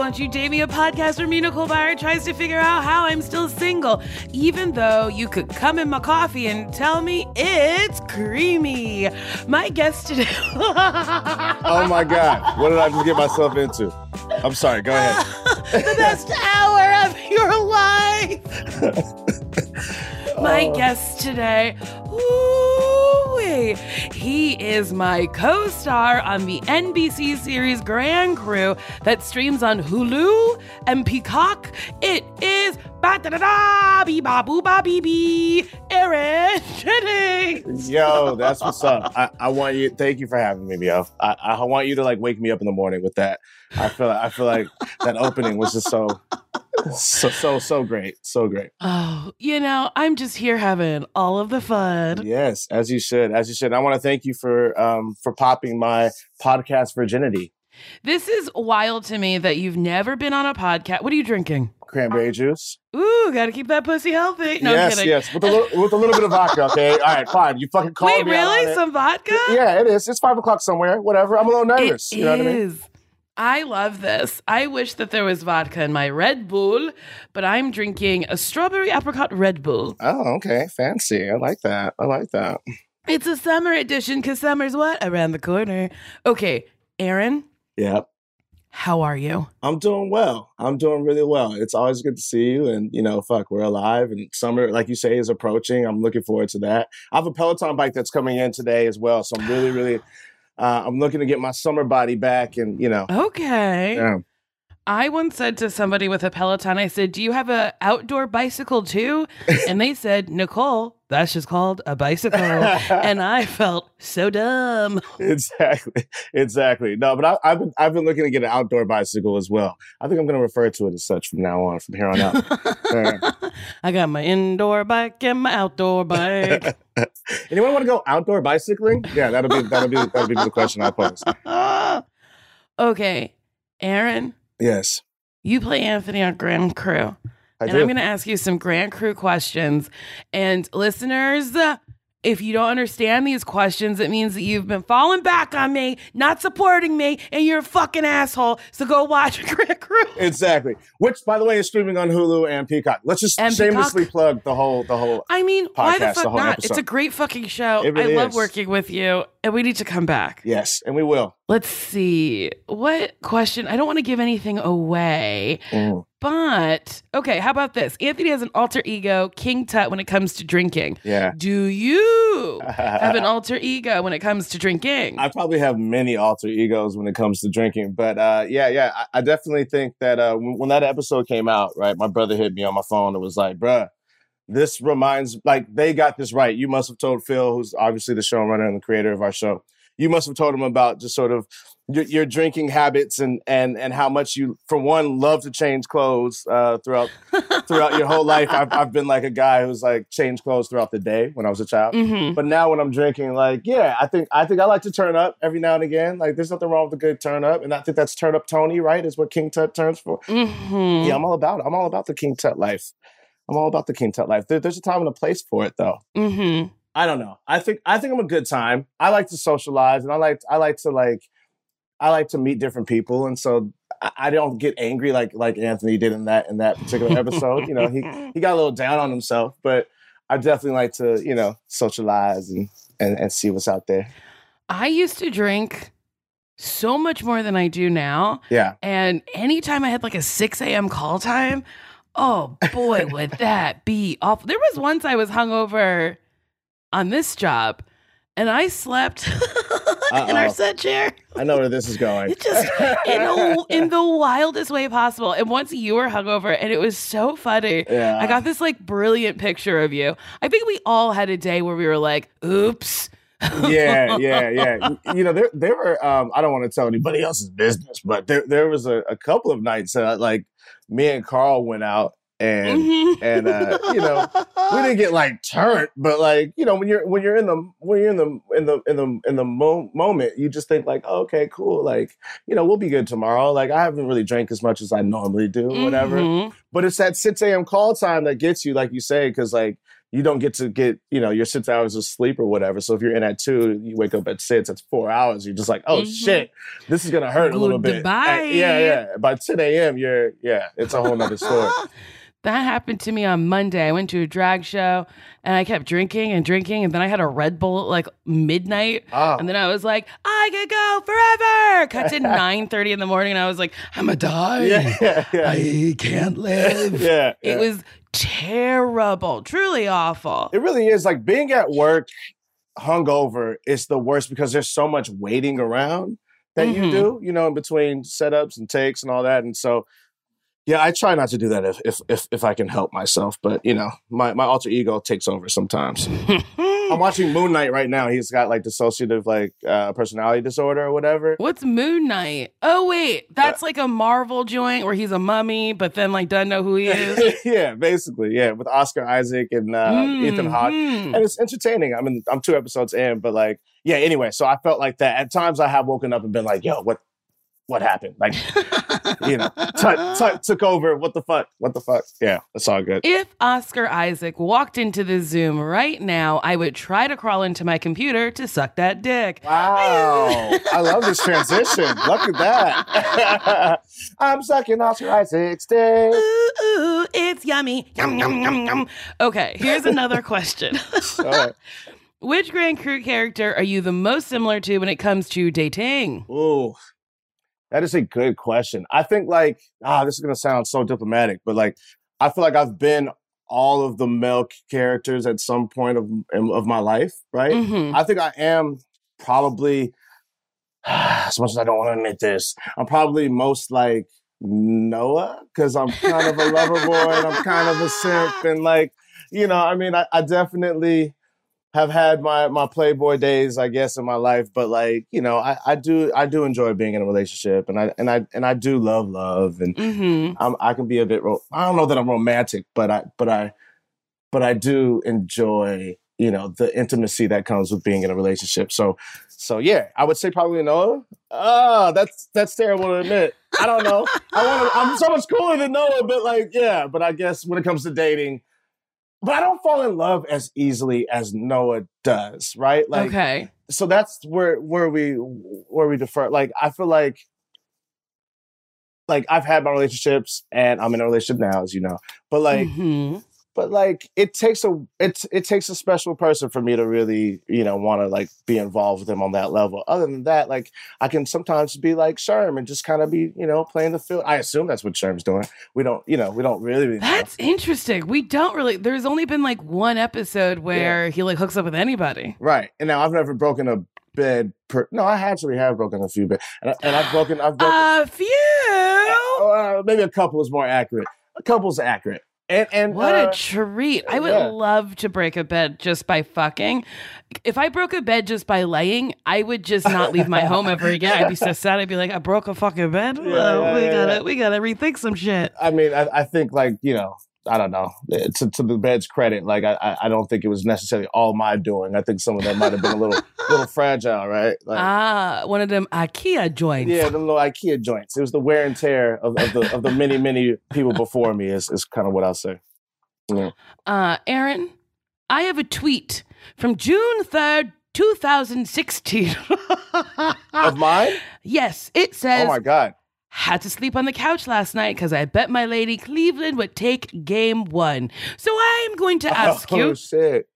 Won't You Date Me, a podcast where me, Nicole Byer, tries to figure out how I'm still single, even though you could come in my coffee and tell me it's creamy. My guest today. Oh my God. What did I just get myself into? I'm sorry. Go ahead. the best hour of your life. my guest today, ooh, he is my co-star on the NBC series Grand Crew that streams on Hulu and Peacock. It is ba da da da bee ba boo ba bee bee, Aaron Jennings. Yo, that's what's up. I, I want you. Thank you for having me, yo. I, I want you to like wake me up in the morning with that. I feel I feel like that opening was just so so so so great, so great. Oh, you know, I'm just here having all of the fun. Yes, as you should, as you should. I want to thank you for um for popping my podcast virginity. This is wild to me that you've never been on a podcast. What are you drinking? Cranberry juice. Ooh, gotta keep that pussy healthy. No, I'm yes, kidding. yes, with a little with a little bit of vodka. Okay, all right, fine. You fucking called Wait, me on really? it. Some vodka? Yeah, it is. It's five o'clock somewhere. Whatever. I'm a little It nervous. you know what I mean? Is. I love this. I wish that there was vodka in my Red Bull, but I'm drinking a strawberry apricot Red Bull. Oh, okay. Fancy. I like that. I like that. It's a summer edition because summer's what? Around the corner. Okay, Aaron, Yep. how are you? I'm doing well. I'm doing really well. It's always good to see you. And, you know, fuck, we're alive. And summer, like you say, is approaching. I'm looking forward to that. I have a Peloton bike that's coming in today as well. So I'm really, really, uh, I'm looking to get my summer body back. And, you know, Okay. yeah. I once said to somebody with a Peloton, I said, Do you have a outdoor bicycle too? And they said, Nicole, that's just called a bicycle. and I felt so dumb. exactly. Exactly. No, but I, I've, been, I've been looking to get an outdoor bicycle as well. I think I'm going to refer to it as such from now on, from here on out. I got my indoor bike and my outdoor bike. Anyone want to go outdoor bicycling? Yeah, that'll be, that'll be, that'll be the question I pose. okay, Aaron, Yes. you play Anthony on Grand Crew. I and do. I'm going to ask you some Grand Crew questions. And listeners, if you don't understand these questions, it means that you've been falling back on me, not supporting me, and you're a fucking asshole. So go watch Grand Crew. Exactly. Which, by the way, is streaming on Hulu and Peacock. Let's just And shamelessly Peacock. plug the whole, the whole. I mean, why the fuck the not? episode. It's a great fucking show. Really I love is. working with you, and we need to come back. Yes, and we will. Let's see. What question? I don't want to give anything away, Mm. But okay, how about this? Anthony has an alter ego, King Tut, when it comes to drinking. Yeah. Do you have an alter ego when it comes to drinking? I probably have many alter egos when it comes to drinking, but uh, yeah, yeah, I, I definitely think that uh, when, when that episode came out, right, my brother hit me on my phone and was like, "Bruh, this reminds like they got this right. You must have told Phil, who's obviously the showrunner and the creator of our show, you must have told him about just sort of your, your drinking habits and and and how much you, for one, love to change clothes uh, throughout throughout your whole life. I've, I've been like a guy who's like changed clothes throughout the day when I was a child. Mhm. But now when I'm drinking, like, yeah, I think I think I like to turn up every now and again. Like, there's nothing wrong with a good turn up, and I think that's turn up Tony, right? Is what King Tut turns for. Mhm. Yeah, I'm all about it. I'm all about the King Tut life. I'm all about the King Tut life. There- there's a time and a place for it, though. Mhm. I don't know. I think I think I'm a good time. I like to socialize, and I like I like to like I like to meet different people, and so I, I don't get angry like like Anthony did in that in that particular episode. you know, he he got a little down on himself, but I definitely like to you know socialize and and, and see what's out there. I used to drink so much more than I do now. Yeah, And anytime I had like a 6 a.m. call time, oh boy, would that be awful. There was once I was hungover on this job and I slept in our set chair. I know where this is going. It just in, a, in the wildest way possible. And once you were hungover, and it was so funny. Yeah. I got this like brilliant picture of you. I think we all had a day where we were like, oops. yeah, yeah, yeah. You know, there there were. Um, I don't want to tell anybody else's business, but there there was a, a couple of nights that like me and Carl went out and Mhm. and, uh, you know, we didn't get like turned, but like you know when you're when you're in the when you're in the in the in the in the mo- moment, you just think like, oh, okay, cool, like you know we'll be good tomorrow. Like I haven't really drank as much as I normally do, whatever. Mhm. But it's that six a.m. call time that gets you, like you say, because like you don't get to get you know your six hours of sleep or whatever. So if you're in at two, you wake up at six. That's four hours. You're just like, oh Mhm. shit, this is gonna hurt a little bit. And- yeah, yeah. By ten a.m., you're yeah, it's a whole nother story. That happened to me on Monday. I went to a drag show and I kept drinking and drinking, and then I had a Red Bull at like midnight. Ah. And then I was like, I could go forever. Cut to nine thirty in the morning, and I was like, I'm gonna die. yeah, yeah, yeah. I can't live. yeah, It was terrible, truly awful. It really is like being at work hungover is the worst because there's so much waiting around that you Mhm. do, you know, in between setups and takes and all that. And so, yeah, I try not to do that if if if, if I can help myself. But you know, my my alter ego takes over sometimes. I'm watching Moon Knight right now. He's got like dissociative like uh, personality disorder or whatever. What's Moon Knight? Oh wait, that's like a Marvel joint where he's a mummy, but then like doesn't know who he is. yeah, basically, yeah, with Oscar Isaac and uh, Ethan Hawke. Mhm. and it's entertaining. I mean, I'm two episodes in, but like, yeah. Anyway, so I felt like that. At times, I have woken up and been like, "Yo, what, what happened?" Like, you know, Tut, Tut took over. What the fuck? What the fuck? Yeah, it's all good. If Oscar Isaac walked into the Zoom right now, I would try to crawl into my computer to suck that dick. Wow, I love this transition. Look at that. I'm sucking Oscar Isaac's dick. Ooh, ooh, it's yummy. Yum, yum, yum, yum. Okay, here's another question. All right. Which Grand Crew character are you the most similar to when it comes to dating? Ooh, that is a good question. I think like ah, this is gonna sound so diplomatic, but like I feel like I've been all of the male characters at some point of of my life, right? Mhm. I think I am probably as much as I don't want to admit this, I'm probably most like Noah because I'm kind of a lover boy and I'm kind of a simp and like you know, I mean, I, I definitely have had my my playboy days, I guess, in my life, but like you know, I, I do I do enjoy being in a relationship and I and I and I do love love and Mhm. I'm, I can be a bit. Ro- I don't know that I'm romantic, but I, but I, but I do enjoy, you know, the intimacy that comes with being in a relationship. So, so yeah, I would say probably Noah. Ah, that's that's terrible to admit. I don't know. I want. I'm so much cooler than Noah, but like, yeah. But I guess when it comes to dating, but I don't fall in love as easily as Noah does, right? Like, okay. so that's where where we where we defer. Like I feel like like I've had my relationships and I'm in a relationship now, as you know. But like Mhm. But like it takes a it it takes a special person for me to really you know want to like be involved with them on that level. Other than that, like I can sometimes be like Sherm and just kind of be you know playing the field. I assume that's what Sherm's doing. We don't you know we don't really. know. That's interesting. We don't really. There's only been like one episode where he like hooks up with anybody. right. And now I've never broken a bed. Per, no, I actually have broken a few beds, and, I, and I've broken I've broken A few. uh, maybe a couple is more accurate. A couple's accurate. And and What uh, a treat. I would yeah. love to break a bed just by fucking. If I broke a bed just by laying, I would just not leave my home ever again. I'd be so sad. I'd be like, I broke a fucking bed. Yeah, Well, yeah, we gotta we gotta rethink some shit. I mean, I, I think like you know, I don't know. To, to the bed's credit, like I, I- don't think it was necessarily all my doing. I think some of that might have been a little, little fragile, right? Like, Ah, one of them IKEA joints. yeah, the little IKEA joints. It was the wear and tear of, of the of the many many people before me. Is is kind of what I'll say. Yeah. Uh, Aaron, I have a tweet from June 3rd, 2016. Of mine? yes, it says, Oh my god! Had to sleep on the couch last night because I bet my lady Cleveland would take game one. So I'm going to oh, ask oh you, shit!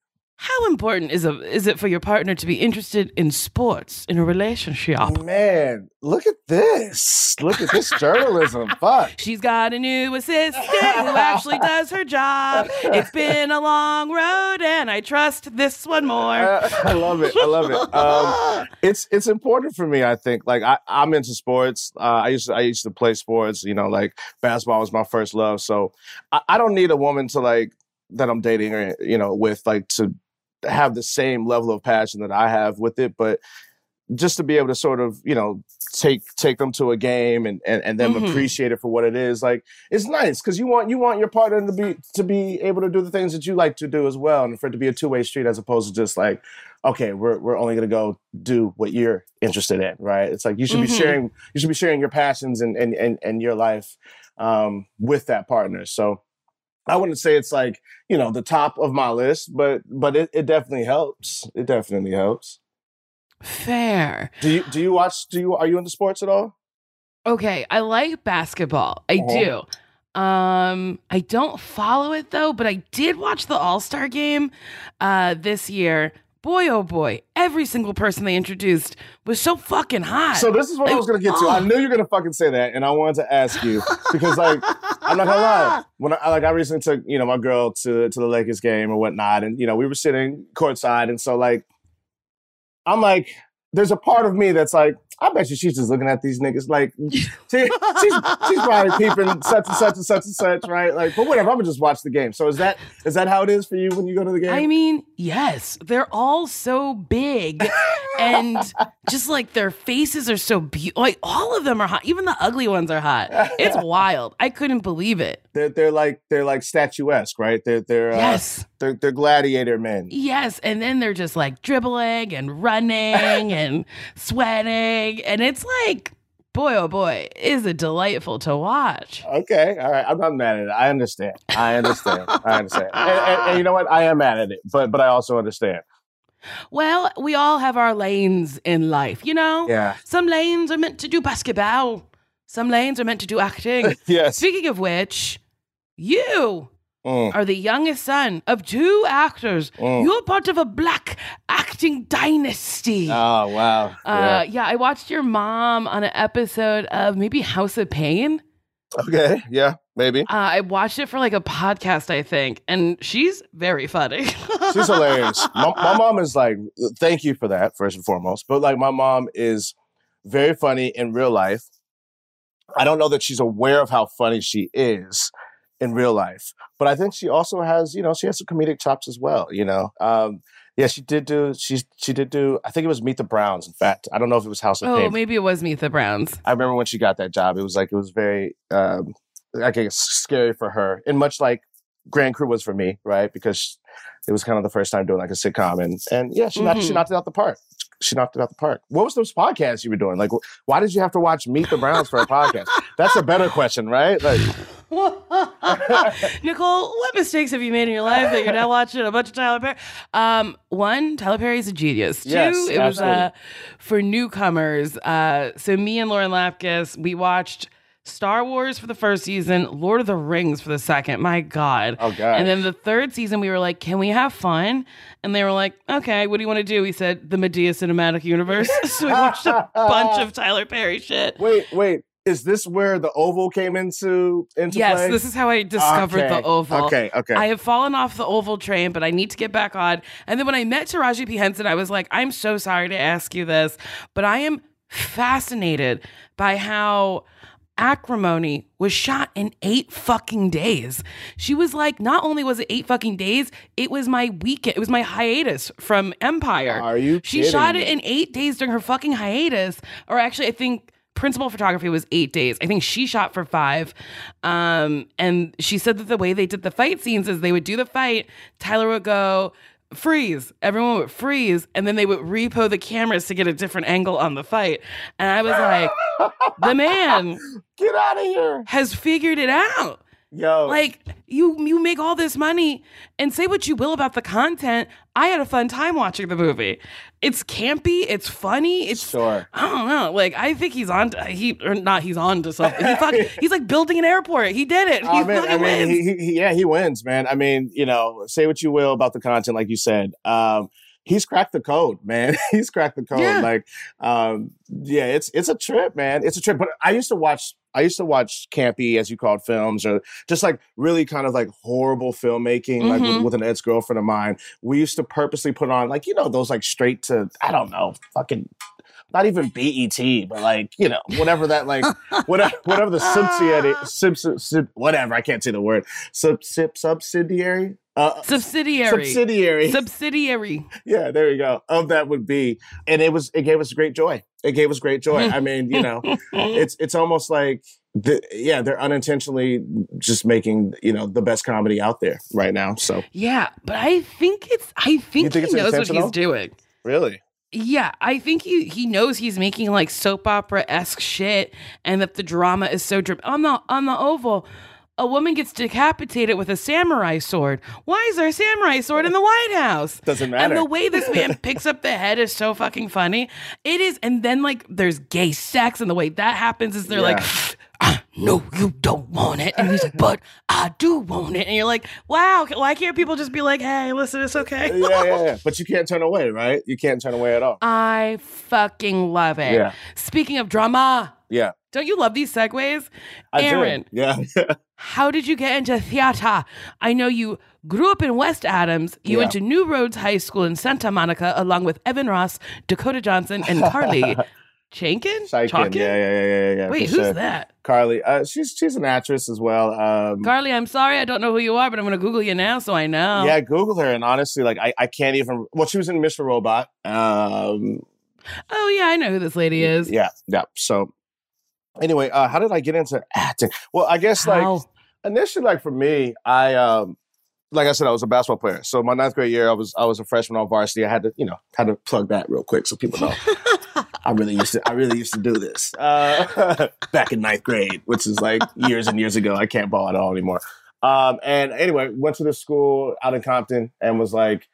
How important is, a, is it for your partner to be interested in sports in a relationship? Man, look at this! Look at this journalism. Fuck. She's got a new assistant who actually does her job. It's been a long road, and I trust this one more. I, I love it. I love it. Um, it's it's important for me. I think like I, I'm into sports. Uh, I used to I used to play sports. You know, like basketball was my first love. So I, I don't need a woman to like that I'm dating or you know with like to have the same level of passion that I have with it, but just to be able to sort of you know take take them to a game and and, and them Mhm. appreciate it for what it is like it's nice because you want you want your partner to be to be able to do the things that you like to do as well and for it to be a two-way street as opposed to just like okay we're, we're only going to go do what you're interested in right it's like you should Mhm. be sharing you should be sharing your passions and and and, and your life um, with that partner so I wouldn't say it's like you know the top of my list, but but it, it definitely helps. It definitely helps. Fair. Do you do you watch? Do you are you into sports at all? Okay, I like basketball. I Uh-huh. do. Um, I don't follow it though, but I did watch the All Star game uh, this year. Boy, oh boy, every single person they introduced was so fucking hot. So this is what I was gonna get to. I knew you were gonna fucking say that, and I wanted to ask you because, like, I'm not gonna lie. When I like, I recently took you know my girl to to the Lakers game or whatnot, and you know we were sitting courtside, and so like, I'm like, there's a part of me that's like, I bet you she's just looking at these niggas like, she, she's she's probably peeping such and such and such and such, right? Like, but whatever. I'm gonna just watch the game. So is that is that how it is for you when you go to the game? I mean, yes, they're all so big and just like their faces are so beautiful. Like all of them are hot. Even the ugly ones are hot. It's wild. I couldn't believe it. they're they're like they're like statuesque, right? They're they're uh, Yes. They're, they're gladiator men. Yes, and then they're just like dribbling and running and sweating, and it's like, boy, oh boy, is it delightful to watch. Okay, all right. I'm not mad at it. I understand. I understand. I understand. And, and- and you know what? I am mad at it, but but I also understand. Well, we all have our lanes in life, you know. Yeah. Some lanes are meant to do basketball. Some lanes are meant to do acting. Yes. Speaking of which, you Mm, are the youngest son of two actors. mm. You're part of a black acting dynasty. Oh wow. Uh, Yeah. yeah, I watched your mom on an episode of maybe House of Pain. Okay. Yeah. Maybe. Uh, I watched it for like a podcast, I think, and she's very funny. She's hilarious. My, my mom is like, thank you for that first and foremost. But like, my mom is very funny in real life. I don't know that she's aware of how funny she is in real life, but I think she also has, you know, she has some comedic chops as well. You know, um, yeah, she did do. She she did do. I think it was Meet the Browns. In fact, I don't know if it was House of oh, Pain. maybe it was Meet the Browns. I remember when she got that job. It was like it was very, um, I guess, scary for her, and much like Grand Crew was for me, right? Because it was kind of the first time doing like a sitcom, and and yeah, she knocked, she Mhm. knocked it out the park. She knocked it out the park. What was those podcasts you were doing? Like, why did you have to watch Meet the Browns for a podcast? That's a better question, right? Like, Nicole, what mistakes have you made in your life that you're now watching a bunch of Tyler Perry? Um, one, Tyler Perry's a genius. Two, Yes, it was uh, for newcomers. Uh, so me and Lauren Lapkus, we watched Star Wars for the first season, Lord of the Rings for the second. My God. Oh god. And then the third season, we were like, can we have fun? And they were like, okay, what do you want to do? We said, the Madea Cinematic Universe. so we watched a bunch of Tyler Perry shit. wait, wait. Is this where the oval came into into Yes, play? this is how I discovered Okay, the Oval. Okay, okay. I have fallen off the Oval train, but I need to get back on. And then when I met Taraji P. Henson, I was like, I'm so sorry to ask you this, but I am fascinated by how acrimony was shot in eight fucking days. She was like, not only was it eight fucking days, it was my weekend, it was my hiatus from Empire. Are you She shot kidding it in eight days during her fucking hiatus. Or actually, I think principal photography was eight days. I think she shot for five. Um, and she said that the way they did the fight scenes is they would do the fight, Tyler would go, freeze. Everyone would freeze, and then they would repo the cameras to get a different angle on the fight. And I was like, the man Get out of here. has figured it out. Yo. Like you you make all this money and say what you will about the content. I had a fun time watching the movie. It's campy, it's funny, it's Sure. I don't know. Like I think he's on to, he or not he's on to something. He fuck, he's like building an airport. He did it. He I mean, I mean, he, he- yeah, he wins, man. I mean, you know, say what you will about the content, like you said. Um, he's cracked the code, man. he's cracked the code. Yeah. Like, um, yeah, it's it's a trip, man. It's a trip. But I used to watch. I used to watch campy, as you called films, or just like really kind of like horrible filmmaking, like with, Mhm. with an ex girlfriend of mine. We used to purposely put on like you know those like straight to I don't know fucking not even BET, but like you know whatever that like whatever whatever the subsidiary sub, sub, sub- whatever I can't say the word sub, sub subsidiary uh, subsidiary. subsidiary Subsidiary. yeah there you go of that would be and it was it gave us great joy it gave us great joy I mean you know it's it's almost like the, yeah they're unintentionally just making you know the best comedy out there right now so yeah, but I think it's I think, think it's he knows what he's doing. really Yeah, I think he he knows he's making like soap opera esque shit, and that the drama is so dra- on the on the Oval. A woman gets decapitated with a samurai sword. Why is there a samurai sword in the White House? Doesn't matter. And the way this man picks up the head is so fucking funny. It is, and then like there's gay sex, and the way that happens is they're like, Yeah. ah, "No, you don't want it," and he's like, "But I do want it," and you're like, "Wow, why can't people just be like, hey, listen, it's okay." yeah yeah yeah but you can't turn away right you can't turn away at all I fucking love it. Yeah. Speaking of drama, yeah don't you love these segues? I do. Aaron, yeah how did you get into theater? I know you grew up in West Adams. You Yeah. went to New Roads High School in Santa Monica along with Evan Ross, Dakota Johnson, and Carly Chankin? Chalkin? Yeah, yeah, yeah, yeah, yeah. Wait, who's sure. that? Carly. Uh, she's she's an actress as well. Um, Carly, I'm sorry, I don't know who you are, but I'm going to Google you now so I know. Yeah, Google her, and honestly, like I, I can't even. Well, she was in Mr. Robot. Um, Oh, yeah, I know who this lady is. yeah, yeah. So, anyway, uh, how did I get into acting? Well, I guess like How? initially, like for me, I um, like I said, I was a basketball player. So my ninth grade year, I was I was a freshman on varsity. I had to, you know, had to plug that real quick so people know. I really used to I really used to do this uh, back in ninth grade, which is like years and years ago. I can't ball at all anymore. Um, and anyway, went to this school out in Compton and was like,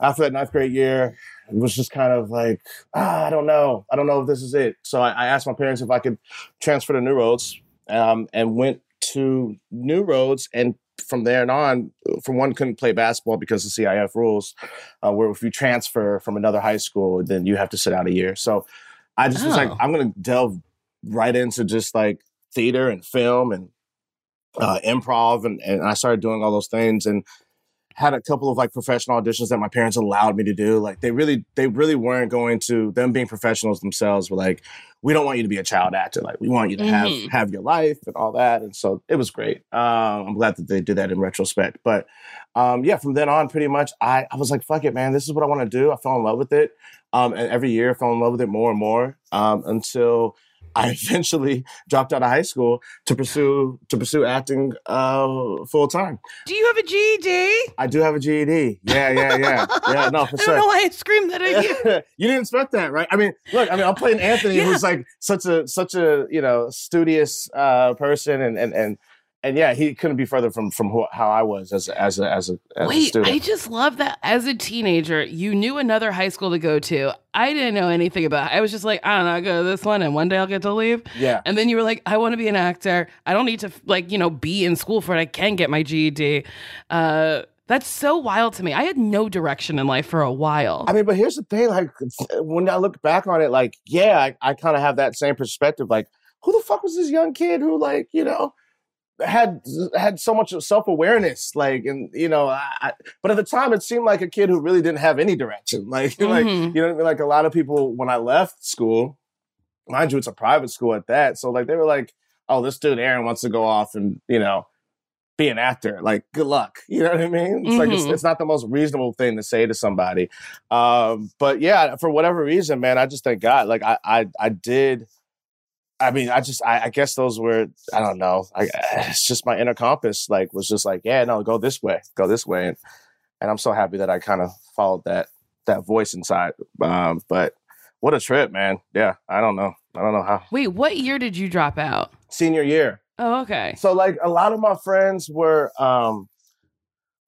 after that ninth grade year, it was just kind of like, ah, I don't know. I don't know if this is it. So I, I asked my parents if I could transfer to New Roads um, and went to New Roads. And from there and on, for one, couldn't play basketball because of CIF rules, uh, where if you transfer from another high school, then you have to sit out a year. So I just was like, Oh. I'm going to delve right into just like theater and film and uh, improv. And, and I started doing all those things. And had a couple of like professional auditions that my parents allowed me to do. Like they really, they really weren't going to them being professionals themselves. Were like, we don't want you to be a child actor. Like we want you to Mhm. have have your life and all that. And so it was great. Um, I'm glad that they did that in retrospect. But um, yeah, from then on, pretty much, I I was like, fuck it, man. This is what I want to do. I fell in love with it. Um, and every year, I fell in love with it more and more um, until I eventually dropped out of high school to pursue to pursue acting uh, full time. Do you have a GED? I do have a GED. Yeah, yeah, yeah, yeah. No, for I don't sure. know why I screamed that at you. you didn't expect that, right? I mean, look, I mean, I'm playing Anthony, Yeah. who's like such a such a you know studious uh, person, and and and and yeah, he couldn't be further from from who, how I was as a, as a, as a, as a Wait, student. I just love that as a teenager, you knew another high school to go to. I didn't know anything about it. I was just like, I don't know, I'll go to this one and one day I'll get to leave. yeah, And then you were like, I want to be an actor. I don't need to like, you know, be in school for it. I can get my GED. Uh, that's so wild to me. I had no direction in life for a while. I mean, but here's the thing: like when I look back on it, like yeah, I, I kind of have that same perspective. Like, who the fuck was this young kid who, like, you know, had had so much self awareness, like, and you know, I, but at the time, it seemed like a kid who really didn't have any direction. Like, like Mhm. you know, I mean? like a lot of people when I left school, mind you, it's a private school at that, so like they were like, oh, this dude Aaron wants to go off and you know. Be an actor, like good luck. You know what I mean? It's like it's, Mhm. it's not the most reasonable thing to say to somebody. Um, but yeah, for whatever reason, man, I just thank God. Like I, I, I did. I mean, I just, I, I guess those were, I don't know. I, it's just my inner compass, like, was just like, yeah, no, go this way, go this way, and and I'm so happy that I kind of followed that that voice inside. Um, but what a trip, man. Yeah, I don't know. I don't know how. Wait, what year did you drop out? Senior year. Oh, okay. So like a lot of my friends were um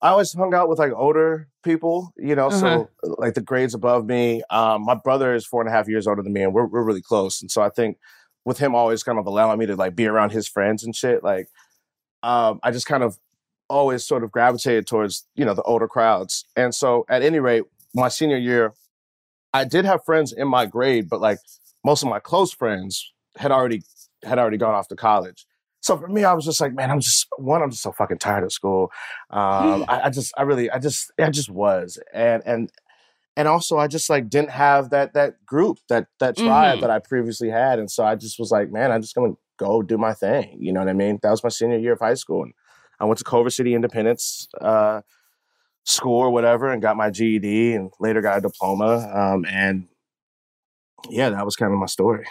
I always hung out with like older people, you know, so like the grades above me. Um my brother is four and a half years older than me and we're we're really close. And so I think with him always kind of allowing me to like be around his friends and shit, like um I just kind of always sort of gravitated towards, you know, the older crowds. And so at any rate, my senior year, I did have friends in my grade, but like most of my close friends had already had already gone off to college. So for me, I was just like, man, I'm just one. I'm just so fucking tired of school. Um, I, I just, I really, I just, I just was, and and and also, I just like didn't have that that group, that that tribe Mhm. that I previously had, and so I just was like, man, I'm just gonna go do my thing. You know what I mean? That was my senior year of high school, and I went to Culver City Independence uh, School or whatever, and got my GED, and later got a diploma. Um, and yeah, that was kind of my story.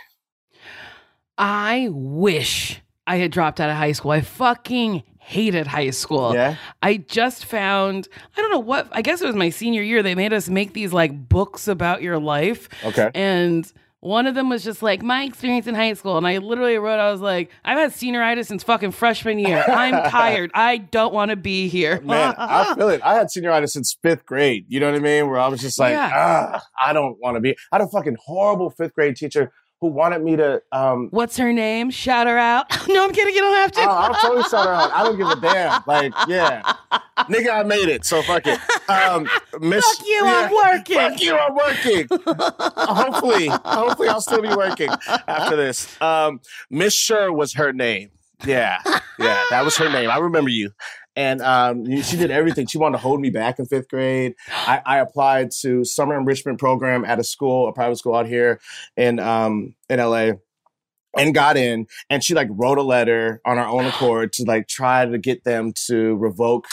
I wish I had dropped out of high school. I fucking hated high school. Yeah. I just found, I don't know what, I guess it was my senior year. They made us make these like books about your life. Okay. And one of them was just like my experience in high school. And I literally wrote, I was like, I've had senioritis since fucking freshman year. I'm tired. I don't want to be here. Man, I feel it. I had senioritis since fifth grade. You know what I mean? Where I was just like, Yeah. ah, I don't want to be. I had a fucking horrible fifth grade teacher who wanted me to. Um, What's her name? Shout her out. no, I'm kidding. You don't have to. oh, I'll totally shout her out. I don't give a damn. Like, yeah, nigga, I made it. So fuck it. Um, Miss, Fuck you, I'm working. Fuck you, I'm working. hopefully, hopefully, I'll still be working after this. Um, Miss Sure was her name. Yeah, yeah, that was her name. I remember you. And um, she did everything. She wanted to hold me back in fifth grade. I, I applied to summer enrichment program at a school, a private school out here in um, in LA, and got in. And she like wrote a letter on her own accord to like try to get them to revoke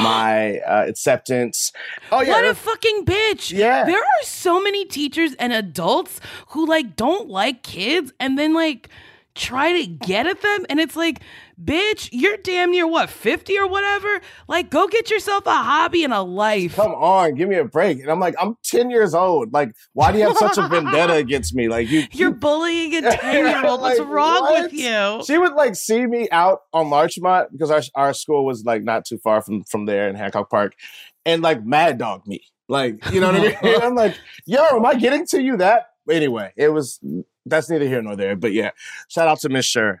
my uh, acceptance. Oh yeah, What a fucking bitch. Yeah. There are so many teachers and adults who like don't like kids and then like try to get at them and it's like bitch you're damn near what 50 or whatever like go get yourself a hobby and a life come on, give me a break. And I'm like, I'm 10 years old. Like, why do you have such a vendetta against me? Like, you, you're bullying a 10 year old what's wrong what? with you she would like see me out on Larchmont because our, our school was like not too far from from there in Hancock Park, and like mad dog me. Like, you know what I mean? I'm like, yo, am I getting to you that? Anyway, it was that's neither here nor there. But yeah, shout out to Miss Sure.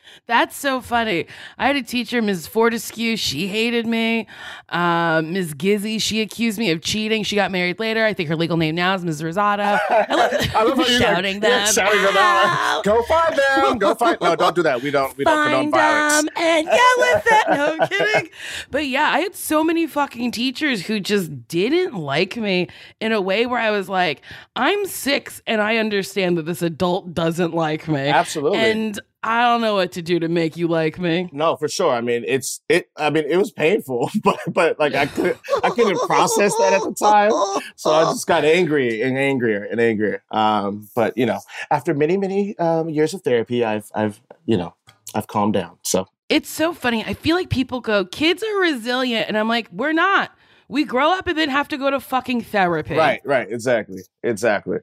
That's so funny. I had a teacher, Ms. Fortescue. She hated me. Uh, Ms. Gizzy, she accused me of cheating. She got married later. I think her legal name now is Ms. Rosada. I love, I love how you shouting like, them. Yeah, shouting them out. Go find them. Go find. No, don't do that. We don't. We don't condone violence. them and get with it. No I'm kidding. But yeah, I had so many fucking teachers who just didn't like me in a way where I was like, I'm six and I understand that this adult doesn't like me. Absolutely. And I don't know what to do to make you like me. No, for sure. I mean, it's it. I mean, it was painful, but but like I couldn't I couldn't process that at the time, so I just got angry and angrier and angrier. Um, but you know, after many many um, years of therapy, I've I've you know I've calmed down. So It's so funny. I feel like people go, kids are resilient. And I'm like, we're not. We grow up and then have to go to fucking therapy. right, right, exactly, exactly.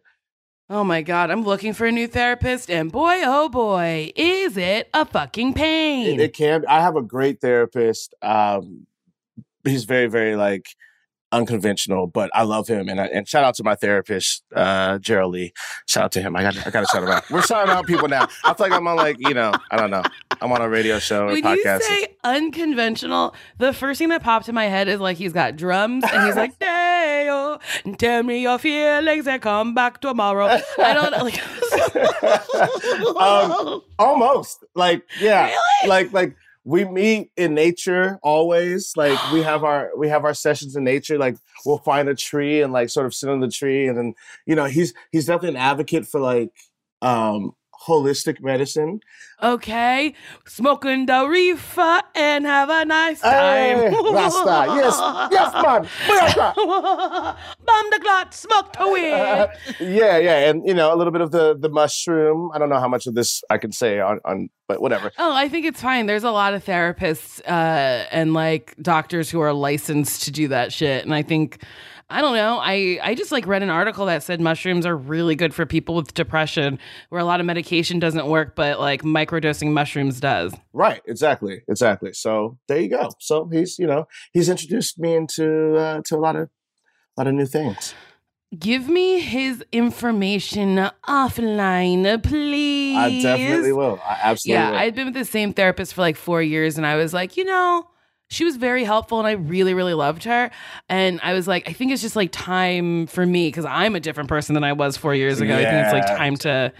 Oh my God, I'm looking for a new therapist, and boy, oh boy, is it a fucking pain. It, it can. I have a great therapist. Um, he's very, very like unconventional, but I love him. And I, and shout out to my therapist, uh, Gerald Lee. Shout out to him. I got I got to shout him out. We're shouting out people now. I feel like I'm on like you know I don't know. I'm on a radio show when you podcast. say unconventional, the first thing that popped in my head is like he's got drums and he's like, Deo, tell me your feelings and come back tomorrow. I don't know. Like, Um, Almost like yeah, Really? like like we meet in nature always. Like we have our we have our sessions in nature. Like we'll find a tree and like sort of sit on the tree, and then you know he's he's definitely an advocate for like um holistic medicine. okay, smoking the reefer and have a nice time. Hey, Rasta, yes, yes, man. Bomb the clot, smoke the weed. yeah, yeah, and you know a little bit of the the mushroom. I don't know how much of this I can say on on, but whatever. Oh, I think it's fine. There's a lot of therapists uh, and like doctors who are licensed to do that shit. And I think, I don't know. I I just like read an article that said mushrooms are really good for people with depression, where a lot of medication doesn't work, but like microdosing mushrooms does. Right, exactly, exactly. So there you go. So he's you know he's introduced me into uh, to a lot of a lot of new things. Give me his information offline, please. I definitely will. I absolutely Yeah, will. I'd been with the same therapist for like four years, and I was like, you know, she was very helpful, and I really, really loved her. And I was like, I think it's just like time for me because I'm a different person than I was four years ago. I think it's like time to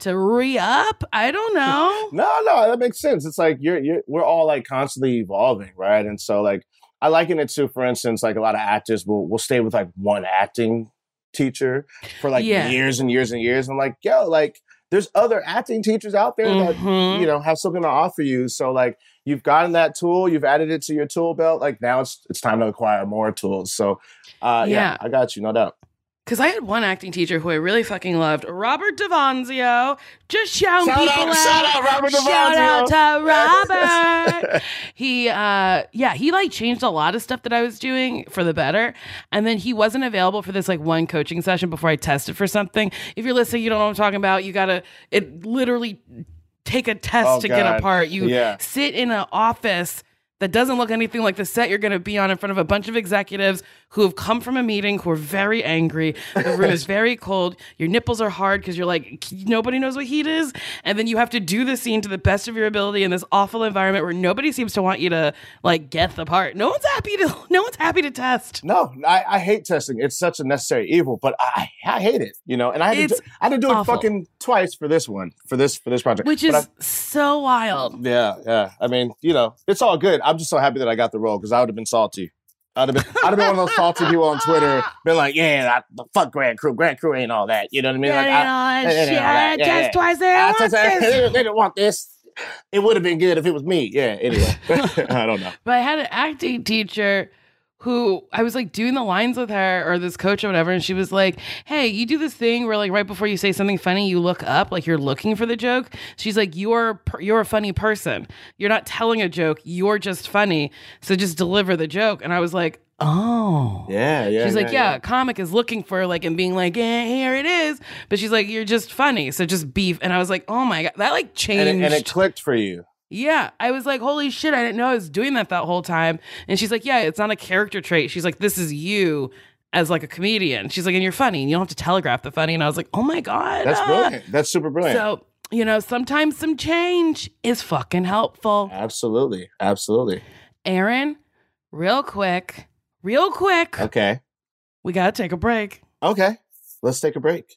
to re up. I don't know. No, no, that makes sense. It's like you're you're we're all like constantly evolving, right? And so like I liken it to, for instance, like a lot of actors will will stay with like one acting teacher for like Yeah. years and years and years. And like, yo, like there's other acting teachers out there that Mhm. you know have something to offer you. So like you've gotten that tool, you've added it to your tool belt. Like now it's it's time to acquire more tools. So uh yeah, Yeah. I got you, no doubt. Because I had one acting teacher who I really fucking loved, Robert Davanzio. Just shouting Shout people out, out. shout out, Robert Shout out to Robert. he, uh, yeah, he like changed a lot of stuff that I was doing for the better. And then he wasn't available for this like one coaching session before I tested for something. If you're listening, you don't know what I'm talking about. You gotta, it literally take a test Oh, to get a part. You Yeah. sit in an office that doesn't look anything like the set you're going to be on in front of a bunch of executives who have come from a meeting who are very angry. The room is very cold. Your nipples are hard because you're like, nobody knows what heat is. And then you have to do the scene to the best of your ability in this awful environment where nobody seems to want you to like get the part. No one's happy to, no one's happy to test. No, I, I hate testing. It's such a necessary evil, but I I hate it, you know. And I had, to, do, I had to do it awful. fucking twice for this one, for this for this project. Which But is I- so wild. yeah, yeah. I mean, you know, it's all good. I'm just so happy that I got the role because I would have been salty. I'd have been, I'd have been one of those salty people on Twitter, been like, yeah, I, fuck Grand Crew. Grand Crew ain't all that. You know what I mean? Like, I, Getting all that yeah, yeah, shit. yeah, test twice. They want this. they didn't want this. It would have been good if it was me. Yeah. Anyway, I don't know. But I had an acting teacher who I was like doing the lines with her or this coach or whatever, and she was like, Hey, you do this thing where like right before you say something funny, you look up like you're looking for the joke. She's like, You're you're a funny person. You're not telling a joke, you're just funny. So just deliver the joke. And I was like, Oh. Yeah, yeah. She's like, yeah, a comic is looking for like and being like, yeah, here it is. But she's like, you're just funny, so just beef. And I was like, oh my god, that like changed. And it, and it clicked for you. Yeah, I was like, holy shit, I didn't know I was doing that that whole time. And she's like, yeah, it's not a character trait. She's like, this is you as like a comedian. She's like, and you're funny, and you don't have to telegraph the funny. And I was like, oh my god, That's ah. brilliant. That's super brilliant. So you know, sometimes some change is fucking helpful. absolutely, absolutely. Aaron, real quick, real quick, Okay, we gotta take a break. okay. Let's take a break.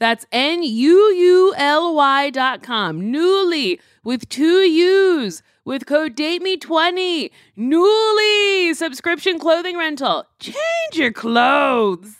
That's N U U L Y dot com. Nuuly with two U's with code DATEME20. Nuuly subscription clothing rental. Change your clothes.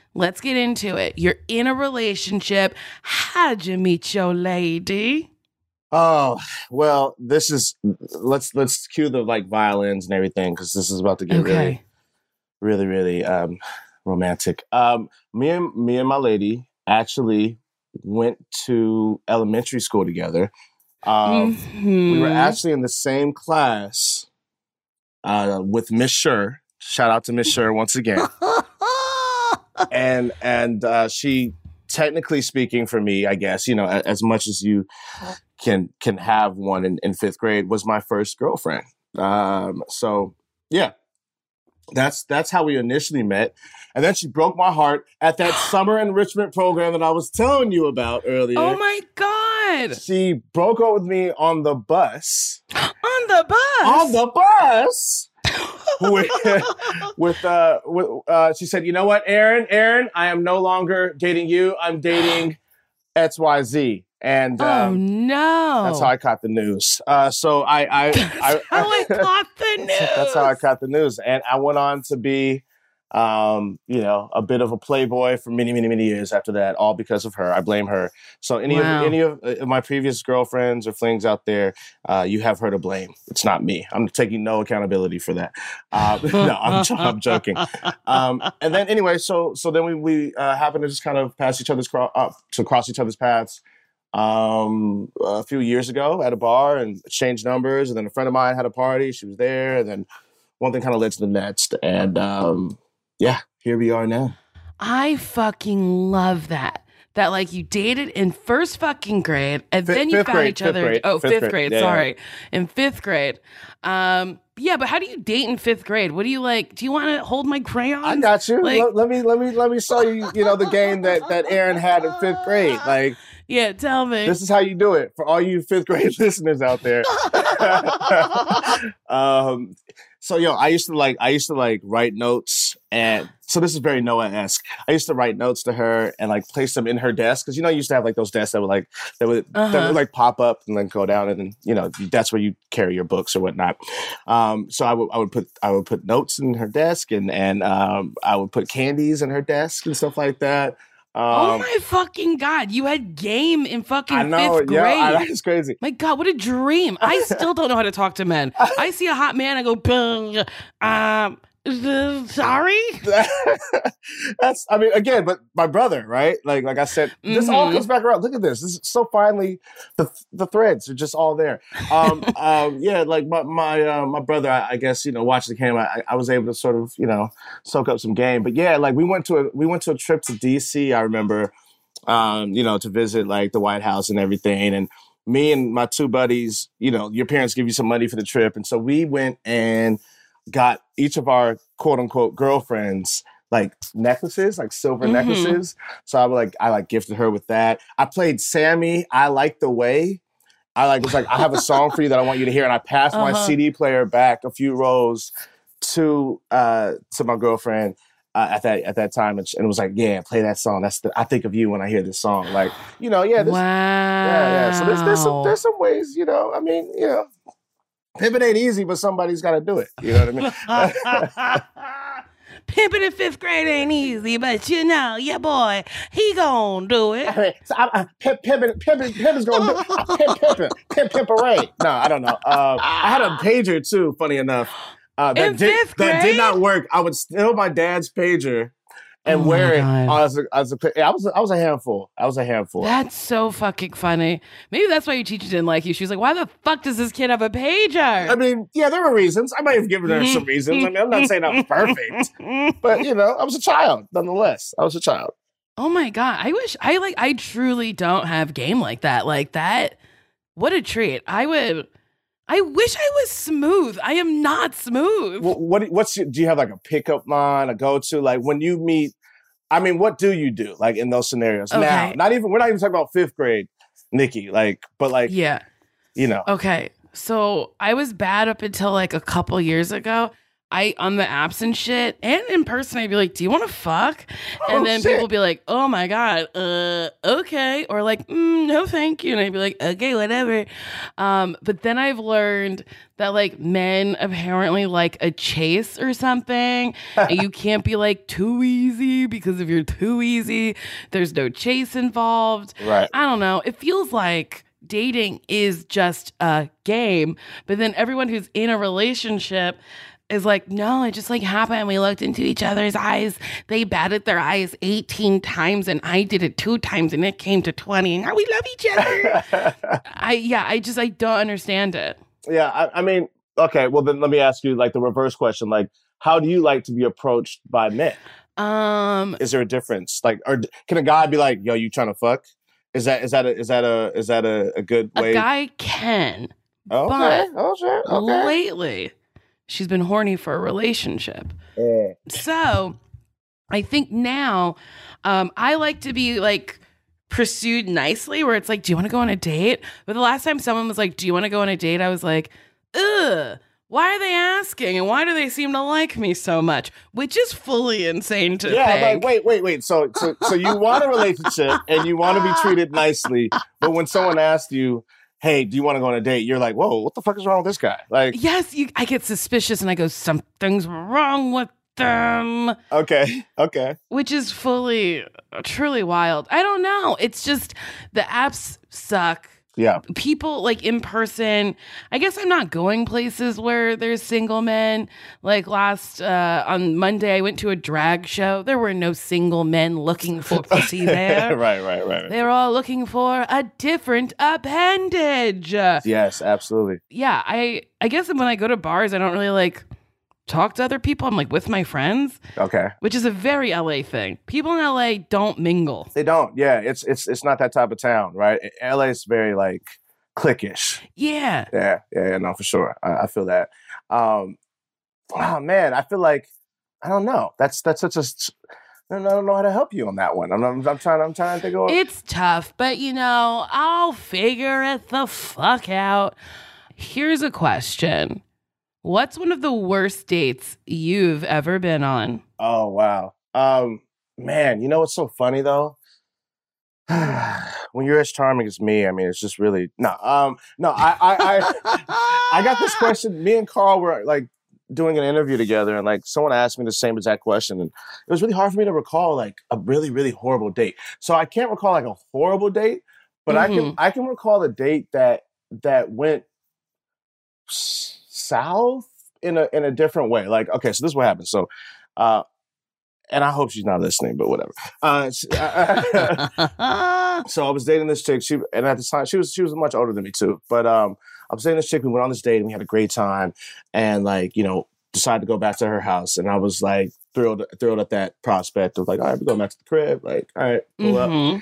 let's get into it. You're in a relationship. How'd you meet your lady? Oh well, this is let's let's cue the like violins and everything because this is about to get really Okay. really really um romantic. Um, me and me and my lady actually went to elementary school together. Um, we were Mhm. actually in the same class uh, with Miss Sher. Shout out to Miss Sher once again. and and uh, she, technically speaking, for me, I guess you know, as much as you can can have one in, in fifth grade, was my first girlfriend. Um, so yeah, that's that's how we initially met, and then she broke my heart at that summer enrichment program that I was telling you about earlier. Oh my god! She broke up with me on the bus. On the bus. On the bus. With, with uh with uh she said, "You know what, Aaron? Aaron, I am no longer dating you. I'm dating XYZ." And oh um, no! that's how I caught the news. Uh so I I I, how I caught the news. that's how I caught the news. And I went on to be um, you know, a bit of a playboy for many, many, many years after that, all because of her. I blame her. So any Wow. of any of uh, my previous girlfriends or flings out there, uh, you have her to blame. It's not me. I'm taking no accountability for that. Uh, no, I'm, I'm joking. Um, and then anyway, so so then we we uh, happened to just kind of pass each other's cro- uh, to cross each other's paths um, a few years ago at a bar and exchanged numbers. And then a friend of mine had a party. She was there. And then one thing kind of led to the next. And um, yeah, here we are now. I fucking love that. That like you dated in first fucking grade and Fifth- then you fifth found grade, each other. grade, oh, fifth fifth grade. grade. Yeah, yeah. sorry, in fifth grade. Um, yeah, but how do you date in fifth grade? What do you like? Do you want to hold my crayons? I got you. Like- let, let me let me let me show you. You know the game that that Aaron had in fifth grade. Like Yeah, tell me. this is how you do it for all you fifth grade listeners out there. um, so yo, I used to like I used to like write notes, and so this is very Noah esque. I used to write notes to her and like place them in her desk because you know you used to have like those desks that would like that would Uh-huh. would like pop up and then go down, and then you know that's where you carry your books or whatnot. Um, so I would I would put I would put notes in her desk, and and um, I would put candies in her desk and stuff like that. Um, oh my fucking god! You had game in fucking I know, fifth grade. I, it's crazy. My God, what a dream! I still don't know how to talk to men. I see a hot man, I go, "Bing." um, sorry. That's, I mean, again, but my brother, right? Like, like I said, this all Mhm. comes back around. Look at this. This is so finally, the the threads are just all there. Um, um, yeah, like my my uh, my brother, I, I guess you know, watched the game. I, I was able to sort of you know soak up some game. But yeah, like we went to a we went to a trip to DC. I remember, um, you know, to visit like the White House and everything, and me and my two buddies, you know, your parents give you some money for the trip, and so we went and got each of our quote unquote girlfriends like necklaces, like silver Mhm. necklaces. So I like I like gifted her with that. I played Sammy. I like the way. I like was like I have a song for you that I want you to hear, and I passed my Uh-huh. CD player back a few rows to uh to my girlfriend. Uh, at that at that time, and, and it was like, yeah, play that song. That's the I think of you when I hear this song. Like, you know, yeah, this, wow. yeah, yeah. So there's there's some there's some ways, you know. I mean, you know, pivot ain't easy, but somebody's got to do it. You know what I mean? Pimping in fifth grade ain't easy, but you know, your boy, he gon' do it. I mean, so I, I, pimp, pimping, pimping, pimping's to do pimp, pimping, pimp, pimp parade. No, I don't know. Uh, I had a pager too. Funny enough, uh, that did that did not work. I would steal my dad's pager and Oh my wear it God. as a, as a. I was I was a handful. I was a handful. That's so fucking funny. Maybe that's why your teacher didn't like you. She was like, why the fuck does this kid have a pager? I mean, yeah, there were reasons. I might have given her some reasons. I mean, I'm not saying I was perfect, but you know, I was a child nonetheless. I was a child. Oh my god! I wish I like. I truly don't have game like that. Like that. What a treat! I would. I wish I was smooth. I am not smooth. What, what what's your, do you have like a pickup line, a go to? Like when you meet, I mean, what do you do like in those scenarios? Now, not even we're not even talking about fifth grade, Nikki. Like, but like yeah. you know, Okay. So I was bad up until like a couple years ago. I on the apps and shit, and in person, I'd be like, "Do you want to fuck?" And Oh, then shit. people be like, "Oh my god, uh, okay," or like, mm, "No, thank you," and I'd be like, "Okay, whatever." Um, but then I've learned that like men apparently like a chase or something, and you can't be like too easy because if you're too easy, there's no chase involved. right? I don't know. It feels like dating is just a game, but then everyone who's in a relationship is like, no, it just like happened. We looked into each other's eyes. They batted their eyes 18 times and I did it two times and it came to 20 and now we love each other. I, yeah, I just, I don't understand it. yeah, I, I mean, okay. Well, then let me ask you like the reverse question. Like, how do you like to be approached by men? Um, Is there a difference? Like, or can a guy be like, "Yo, you trying to fuck"? Is that is that a is that a is that a, a good way? a guy can. okay, but okay, okay. Lately, she's been horny for a relationship. Yeah. So I think now um, I like to be like pursued nicely where it's like, do you want to go on a date? But the last time someone was like, do you want to go on a date? I was like, ugh. Why are they asking? And why do they seem to like me so much? Which is fully insane to me. Yeah, think. like wait, wait, wait. So, so, so you want a relationship and you want to be treated nicely, but when someone asks you, "Hey, do you want to go on a date?" You're like, "Whoa, what the fuck is wrong with this guy?" Like, Yes, you, I get suspicious and I go, something's wrong with them, okay, okay, which is fully, truly wild. I don't know. It's just the apps suck. Yeah, people like in person i guess i'm not going places where there's single men like last uh on monday i went to a drag show there were no single men looking for pussy there right, right, right. right. They're all looking for a different appendage Yes, absolutely. yeah i i guess when i go to bars i don't really like talk to other people i'm like with my friends Okay, which is a very la thing people in la don't mingle they don't. Yeah, it's it's it's not that type of town, right? LA is very like cliquish. yeah Yeah, yeah, no, for sure. I, I feel that. Um, oh man, I feel like I don't know. That's that's such a. I don't, know how to help you on that one. I'm, I'm, I'm trying. I'm trying to think of. It's tough, but you know, I'll figure it the fuck out. Here's a question What's one of the worst dates you've ever been on? Oh wow. Um man, you know what's so funny though? when you're as charming as me, I mean it's just really no, um, no, I I I, I got this question. Me and Carl were like doing an interview together and like someone asked me the same exact question and it was really hard for me to recall like a really, really horrible date. So I can't recall like a horrible date, but I can I can recall a date that that went south in a in a different way. Like, okay, so this is what happened. So, uh, and I hope she's not listening, but whatever. Uh, s- so I was dating this chick. She and at the time she was she was much older than me too. But um, I was dating this chick. We went on this date and we had a great time. And like you know, decided to go back to her house. And I was like thrilled thrilled at that prospect of like, all right, we're going back to the crib. Like, all right, pull up. Mhm.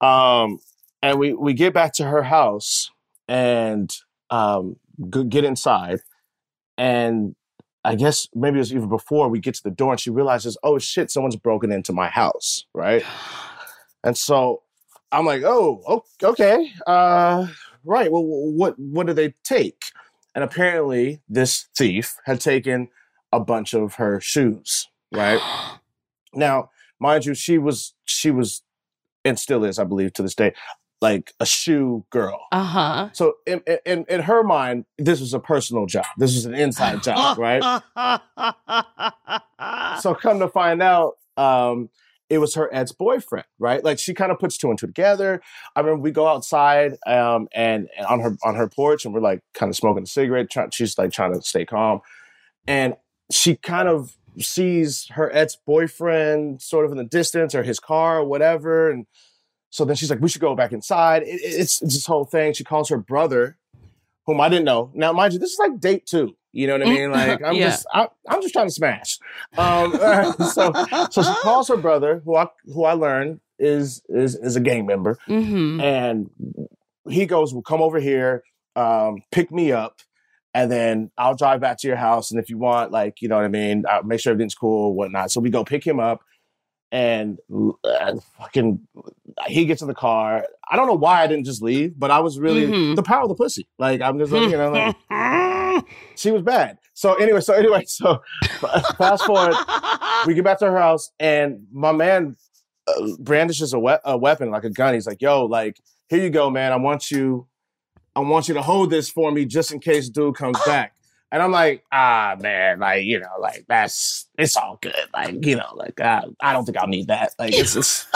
Um, and we we get back to her house and um get inside, and I guess maybe it was even before we get to the door, and she realizes, oh shit, someone's broken into my house, right? And so I'm like, oh, okay, uh, right. Well, what what do they take? And apparently, this thief had taken a bunch of her shoes, right? Now, mind you, she was she was and still is, I believe, to this day, like a shoe girl. Uh huh. So in in in her mind, this was a personal job. This was an inside job, right? So come to find out, um, it was her ex boyfriend, right? Like she kind of puts two and two together. I remember we go outside um, and, and on her on her porch, and we're like kind of smoking a cigarette. Try, she's like trying to stay calm, and she kind of sees her ex boyfriend sort of in the distance or his car or whatever, and so then she's like, "We should go back inside." It, it- it's, it's this whole thing. She calls her brother, whom I didn't know. Now, mind you, this is like date two. You know what I mean? Like I'm Yeah. just I, I'm just trying to smash. Um, so so she calls her brother, who I who I learned is is is a gang member, Mm-hmm. and he goes, "Well, come over here, um, pick me up, and then I'll drive back to your house. And if you want, like, you know what I mean, I'll make sure everything's cool or whatnot." So we go pick him up, and uh, fucking, he gets in the car. I don't know why I didn't just leave, but I was really Mhm. the power of the pussy. Like I'm just, like, you know, like she was bad. So anyway, so anyway, so fast forward we get back to her house and my man uh, brandishes a, we- a weapon like a gun he's like yo like here you go man i want you i want you to hold this for me just in case dude comes back and i'm like ah man like you know like that's it's all good like you know like i, I don't think i'll need that like it's just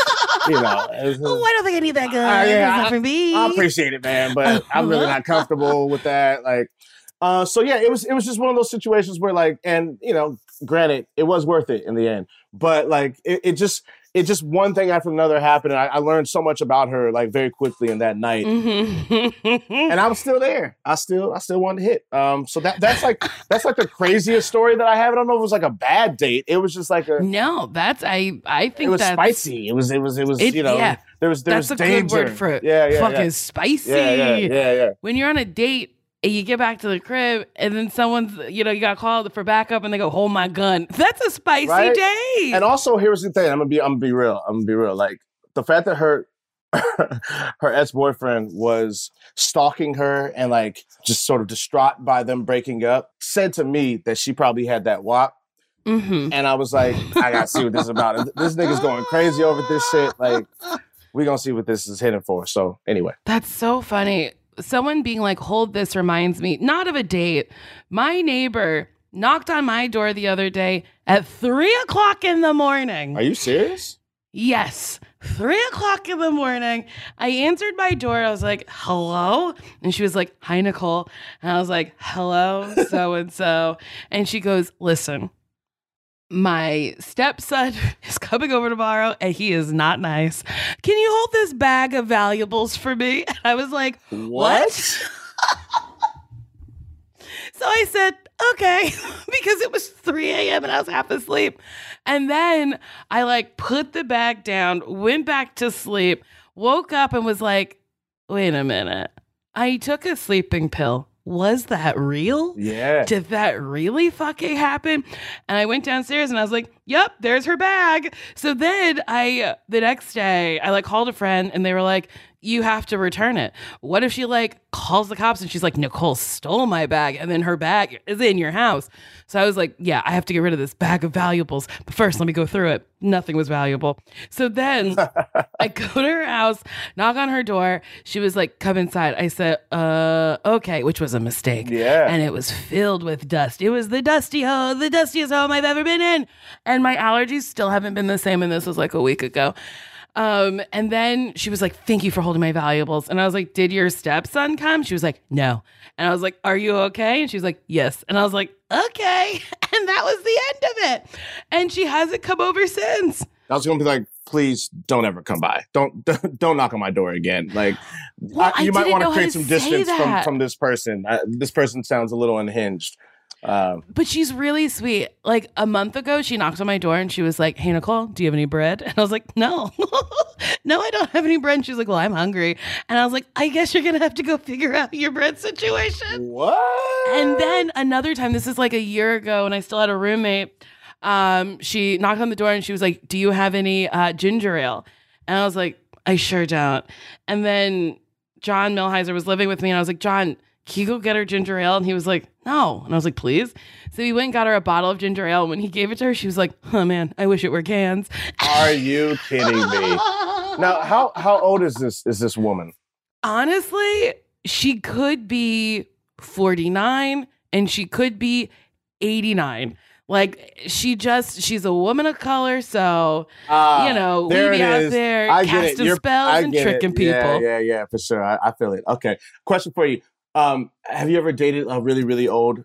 you know it's- Oh, I don't think I need that gun. Uh, yeah, not for me. I appreciate it, man, but I'm really not comfortable with that. Like, uh, so yeah, it was it was just one of those situations where like, and you know, granted, it was worth it in the end, but like, it, it just it just one thing after another happened, and I, I learned so much about her like very quickly in that night. Mm-hmm. And I was still there. I still, I still wanted to hit. Um, so that that's like that's like the craziest story that I have. I don't know if it was like a bad date. It was just like a, no, that's I. I think it was that's spicy. It was, it was, it was, It- you know, yeah. there was, there that's was a danger. good word for it. Yeah, yeah, fucking yeah. spicy. Yeah, yeah, yeah, yeah. When you're on a date and you get back to the crib and then someone's, you know, you got called for backup and they go, "Hold my gun." That's a spicy Right? date. And also, here's the thing. I'm gonna be. I'm gonna be real. I'm gonna be real. Like the fact that her her ex boyfriend was stalking her and like just sort of distraught by them breaking up said to me that she probably had that walk. mm-hmm. And I was like, I gotta see what this is about. This nigga's going crazy over this shit. Like, we gonna see what this is hitting for. So anyway, That's so funny. Someone being like, hold this reminds me, not of a date. My neighbor knocked on my door the other day at three o'clock in the morning. are you serious? Yes, three o'clock in the morning. I answered my door. I was like, hello. And she was like, hi, Nicole. And I was like, hello, so and so. And she goes, listen, my stepson is coming over tomorrow and he is not nice. Can you hold this bag of valuables for me? And I was like, what? So I said, okay, because it was 3 a.m. and I was half asleep. And then I like put the bag down, went back to sleep, woke up and was like, wait a minute. I took a sleeping pill. Was that real? Yeah. Did that really fucking happen? And I went downstairs and I was like, yep, there's her bag. So then I, the next day, I like called a friend and they were like, you have to return it. What if she like calls the cops and she's like, Nicole stole my bag and then her bag is in your house? So I was like, yeah, I have to get rid of this bag of valuables. But first, let me go through it. Nothing was valuable. So then I go to her house, knock on her door. She was like, come inside. I said, uh, okay, which was a mistake. Yeah. And it was filled with dust. It was the dusty home, the dustiest home I've ever been in. And my allergies still haven't been the same. And this was like a week ago. Um, and then she was like, Thank you for holding my valuables. And I was like, Did your stepson come? She was like, No. And I was like, Are you okay? And she was like, Yes. And I was like, okay. And that was the end of it. And she hasn't come over since. I was gonna be like, please don't ever come by. Don't don't knock on my door again. Like, Well, I- I you might want to create some distance from from this person. Uh, this person sounds a little unhinged. Um, But she's really sweet. Like a month ago, she knocked on my door and she was like, Hey, Nicole, do you have any bread? And I was like, No, no, I don't have any bread. And she's like, Well, I'm hungry. And I was like, I guess you're going to have to go figure out your bread situation. what? And then another time, this is like a year ago, and I still had a roommate. Um, she knocked on the door and she was like, "Do you have any uh, ginger ale?" And I was like, "I sure don't." And then John Milheiser was living with me, and I was like, "John, can you go get her ginger ale?" And he was like, "No." And I was like, "Please." So he went and got her a bottle of ginger ale. And when he gave it to her, she was like, "Oh man, I wish it were cans." Are you kidding me? Now, how how old is this is this woman? honestly, she could be 49 and she could be 89. Like she just she's a woman of color, so Ah, you know, we be out is. there I casting spells and get it. tricking people. Yeah, yeah, yeah, for sure. I, I feel it. Okay. Question for you. Um, have you ever dated a really, really old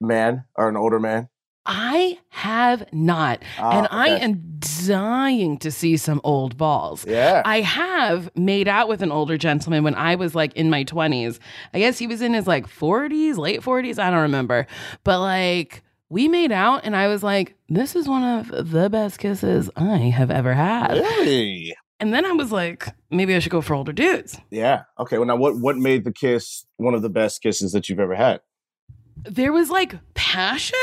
man or an older man? I have not, Ah, and I am dying to see some old balls. Yeah. I have made out with an older gentleman when I was like in my 20s. I guess he was in his like 40s, late 40s. I don't remember. But like we made out and I was like, this is one of the best kisses I have ever had. really? And then I was like, maybe I should go for older dudes. Yeah. Okay. Well, now what what made the kiss one of the best kisses that you've ever had? There was like passion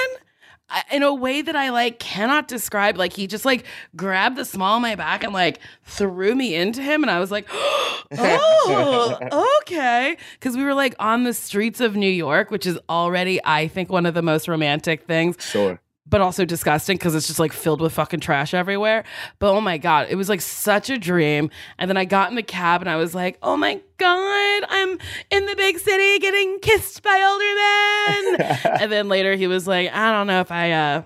uh, in a way that I like cannot describe. Like he just like grabbed the small of my back and like threw me into him, and I was like, oh, okay. Because we were like on the streets of New York, which is already, I think, one of the most romantic things. Sure. But also disgusting because it's just like filled with fucking trash everywhere. But oh my God, it was like such a dream. And then I got in the cab and I was like, oh my God, I'm in the big city getting kissed by older men. and then later he was like, I don't know if I, uh,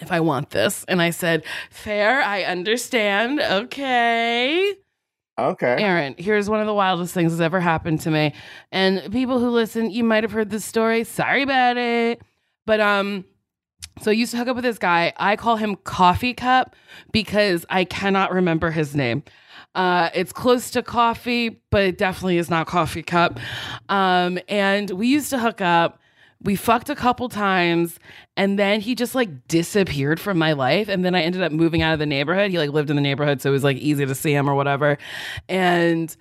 if I want this. And I said, fair, I understand. Okay. Okay. Aaron, here's one of the wildest things that's ever happened to me. And people who listen, you might have heard this story. Sorry about it. But um so I used to hook up with this guy. I call him Coffee Cup because I cannot remember his name. Uh, it's close to coffee, but it definitely is not coffee cup. Um, and we used to hook up. We fucked a couple times, and then he just like disappeared from my life. And then I ended up moving out of the neighborhood. He like lived in the neighborhood, so it was like easy to see him or whatever. And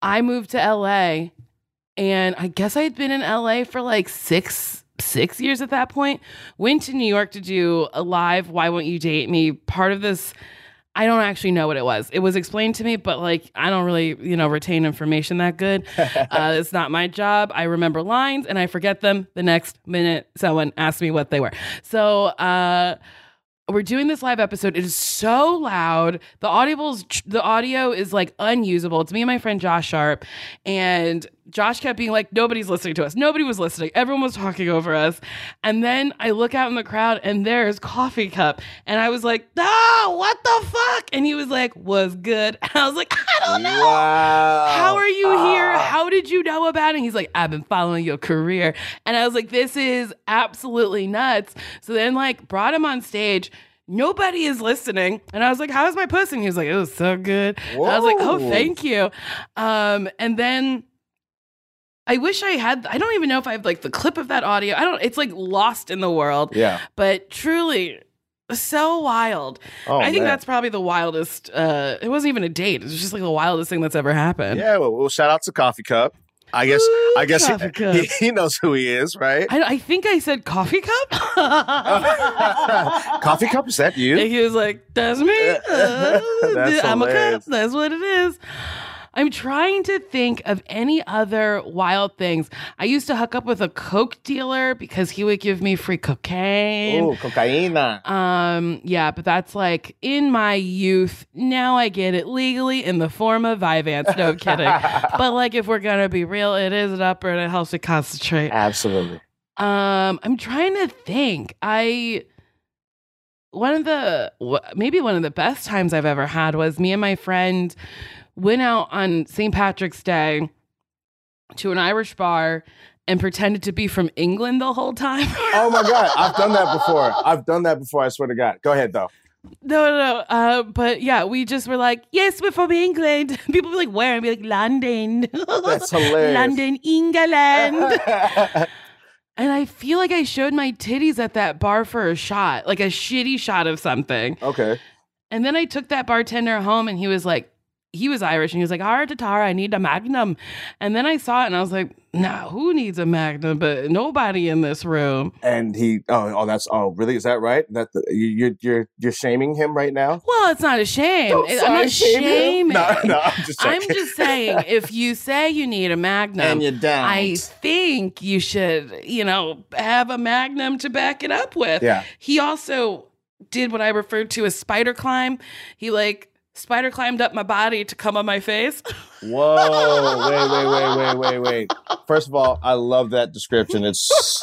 I moved to LA, and I guess I had been in LA for like six six years at that point. Went to New York to do a live Why Won't You Date Me? Part of this, I don't actually know what it was. It was explained to me, but like I don't really, you know, retain information that good. uh, it's not my job. I remember lines and I forget them the next minute someone asks me what they were. So uh we're doing this live episode. It is so loud. The audible's the audio is like unusable. It's me and my friend Josh Sharp, and Josh kept being like, "Nobody's listening to us. Nobody was listening. Everyone was talking over us." And then I look out in the crowd, and there's Coffee Cup, and I was like, "Oh, what the fuck?" And he was like, "Was good." And I was like, "I don't know." Wow. How are you here? Ah. How did you know about it? And he's like, I've been following your career. And I was like, this is absolutely nuts. So then, like, brought him on stage. Nobody is listening. And I was like, How is my pussy? And he was like, It was so good. I was like, Oh, thank you. Um, and then I wish I had, I don't even know if I have like the clip of that audio. I don't, it's like lost in the world. Yeah. But truly, so wild. Oh, I think man. that's probably the wildest. Uh, it wasn't even a date. It was just like the wildest thing that's ever happened. Yeah. Well, well, shout out to Coffee Cup. I guess. Ooh, I guess he, he knows who he is, right? I, I think I said coffee cup. Coffee Cup. Is that you? and he was like, "That's me. Uh, That's I'm a cup. That's what it is." I'm trying to think of any other wild things. I used to hook up with a coke dealer because he would give me free cocaine. Oh, cocaína. Um, yeah, but that's like in my youth. Now I get it legally in the form of Vyvanse. No kidding. but like, if we're gonna be real, it is an upper and it helps me concentrate. Absolutely. Um, I'm trying to think. I one of the maybe one of the best times I've ever had was me and my friend went out on St. Patrick's Day to an Irish bar and pretended to be from England the whole time. Oh my god, I've done that before. I've done that before. I swear to God. Go ahead though. No, no, no. Uh, but yeah, we just were like, yes, we're from England. People be like, where? And be like, London. That's hilarious. London, England. and I feel like I showed my titties at that bar for a shot, like a shitty shot of something. okay. And then I took that bartender home and he was like, he was Irish and he was like, all right, Tara, I need a magnum. And then I saw it and I was like, nah, who needs a magnum? But nobody in this room. And he. Oh, oh, that's. Oh, really? Is that right? That the, you, you're you're you're shaming him right now? Well, it's not a shame. Don't I'm not shame shaming. No, no, I'm just I'm just saying, if you say you need a magnum, and you're down. I think you should, you know, have a magnum to back it up with. Yeah. He also did what I referred to as spider climb. He like spider climbed up my body to come on my face. Whoa! Wait, wait, wait, wait, wait, wait. First of all, I love that description. It's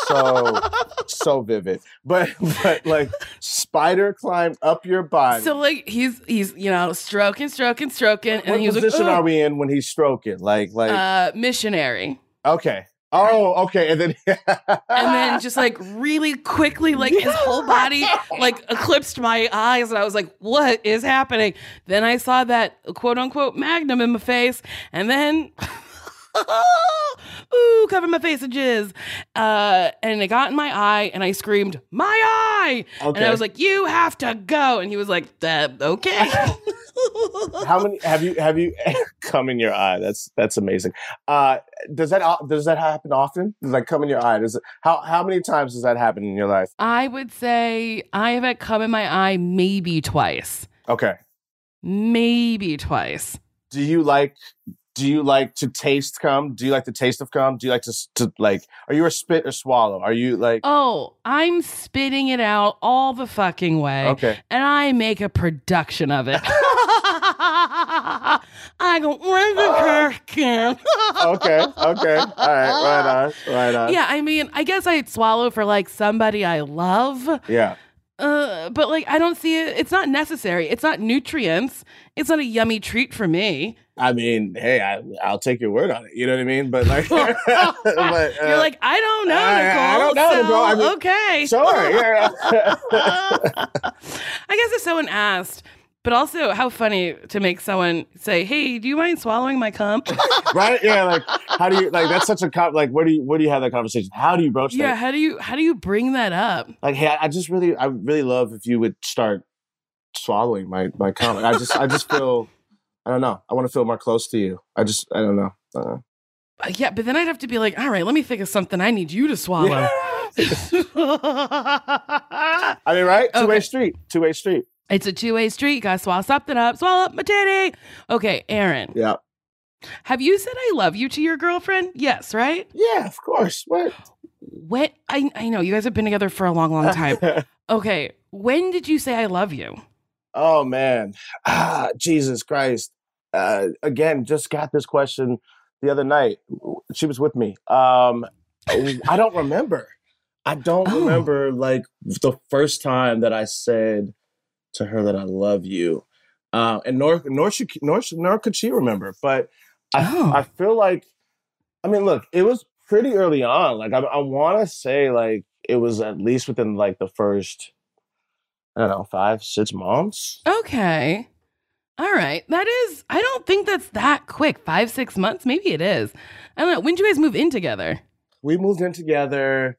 so so vivid. But but like spider climbed up your body. so like he's he's you know stroking, stroking, stroking, and what he was position like, are we in when he's stroking? Like like Uh, missionary. okay. Oh, okay. And then and then just like really quickly, like his whole body like eclipsed my eyes, and I was like, "What is happening?" Then I saw that quote unquote magnum in my face, and then. Ooh, cover my face in jizz. Uh, and it got in my eye, and I screamed, My eye! And I was like, You have to go. And he was like, uh, Okay. how many have you have you come in your eye? That's that's amazing. Uh does that does that happen often? Does that come in your eye? Does it, how how many times does that happen in your life? I would say I have it come in my eye maybe twice. Okay. Maybe twice. do you like do you like to taste cum do you like the taste of cum do you like to, to like are you a spit or swallow are you like Oh, I'm spitting it out all the fucking way. okay And I make a production of it. I go, where's the can? okay okay all right right on right on Yeah, I mean, I guess I'd swallow for like somebody I love. yeah Uh, but like, I don't see it. It's not necessary. It's not nutrients. It's not a yummy treat for me. i mean hey I, i'll take your word on it you know what i mean but like but, uh, You're like, I don't know, I- Nicole. I don't know, so, Nicole. I mean, okay. sure yeah I guess if someone asked, but also how funny to make someone say, "Hey, do you mind swallowing my cum?" right yeah like how do you like that's such a com- like what do you what do you have that conversation how do you broach yeah, that Yeah. how do you how do you bring that up? like hey I, just really i really love if you would start swallowing my my comment i just i just feel i don't know i want to feel more close to you i just i don't know uh, Uh, yeah, but then I'd have to be like, "All right, let me think of something I need you to swallow." I mean, right? Two way street. Two way street. It's a two way street. You Gotta swallow something up. Swallow up my titty. Okay, Aaron, Yeah. have you said I love you to your girlfriend? Yes, right? Yeah, of course. What? What? I I know you guys have been together for a long, long time. Okay, when did you say I love you? oh man. Ah, Jesus Christ. Uh, again, just got this question the other night. She was with me. Um, I don't remember. I don't Oh. remember like the first time that I said to her that I love you. Uh, and nor nor she nor nor could she remember. But I Oh. I feel like I mean, look, it was pretty early on. Like I, I want to say like it was at least within like the first I don't know five six months. Okay. All right. That is, I don't think that's that quick. Five, six months? Maybe it is. I don't know. When did you guys move in together? We moved in together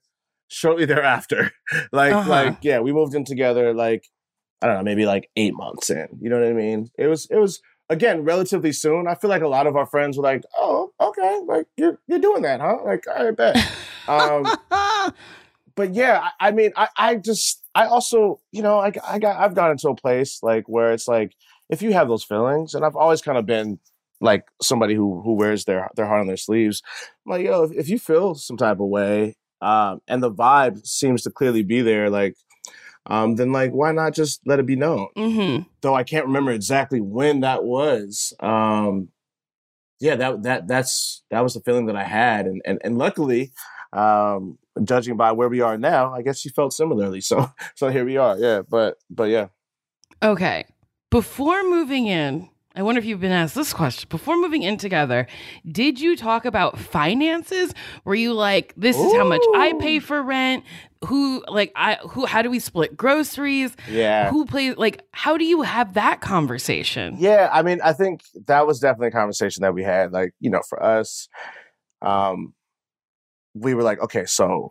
shortly thereafter. like Uh-huh. like yeah, we moved in together like I don't know maybe like eight months in. You know what I mean? It was it was again relatively soon. I feel like a lot of our friends were like, oh okay, like you're you're doing that, huh? Like I bet. Um, but yeah, I, I mean, I, I just, I also, you know, I, I got, I've gotten to a place like where it's like, if you have those feelings, and I've always kind of been like somebody who who wears their their heart on their sleeves. I'm like, yo, if, if you feel some type of way, um, and the vibe seems to clearly be there, like, um, then like, why not just let it be known? mm-hmm. Though I can't remember exactly when that was. Um, yeah, that that that's that was the feeling that I had, and and and luckily, um, judging by where we are now, I guess she felt similarly. So so here we are. Yeah, but but yeah, Okay. Before moving in, I wonder if you've been asked this question before moving in together. Did you talk about finances? Were you like, this is how much I pay for rent? Who like I who how do we split groceries? Yeah. Who plays like how do you have that conversation? Yeah, I mean, I think that was definitely a conversation that we had. Like, you know, for us, um, we were like, okay, so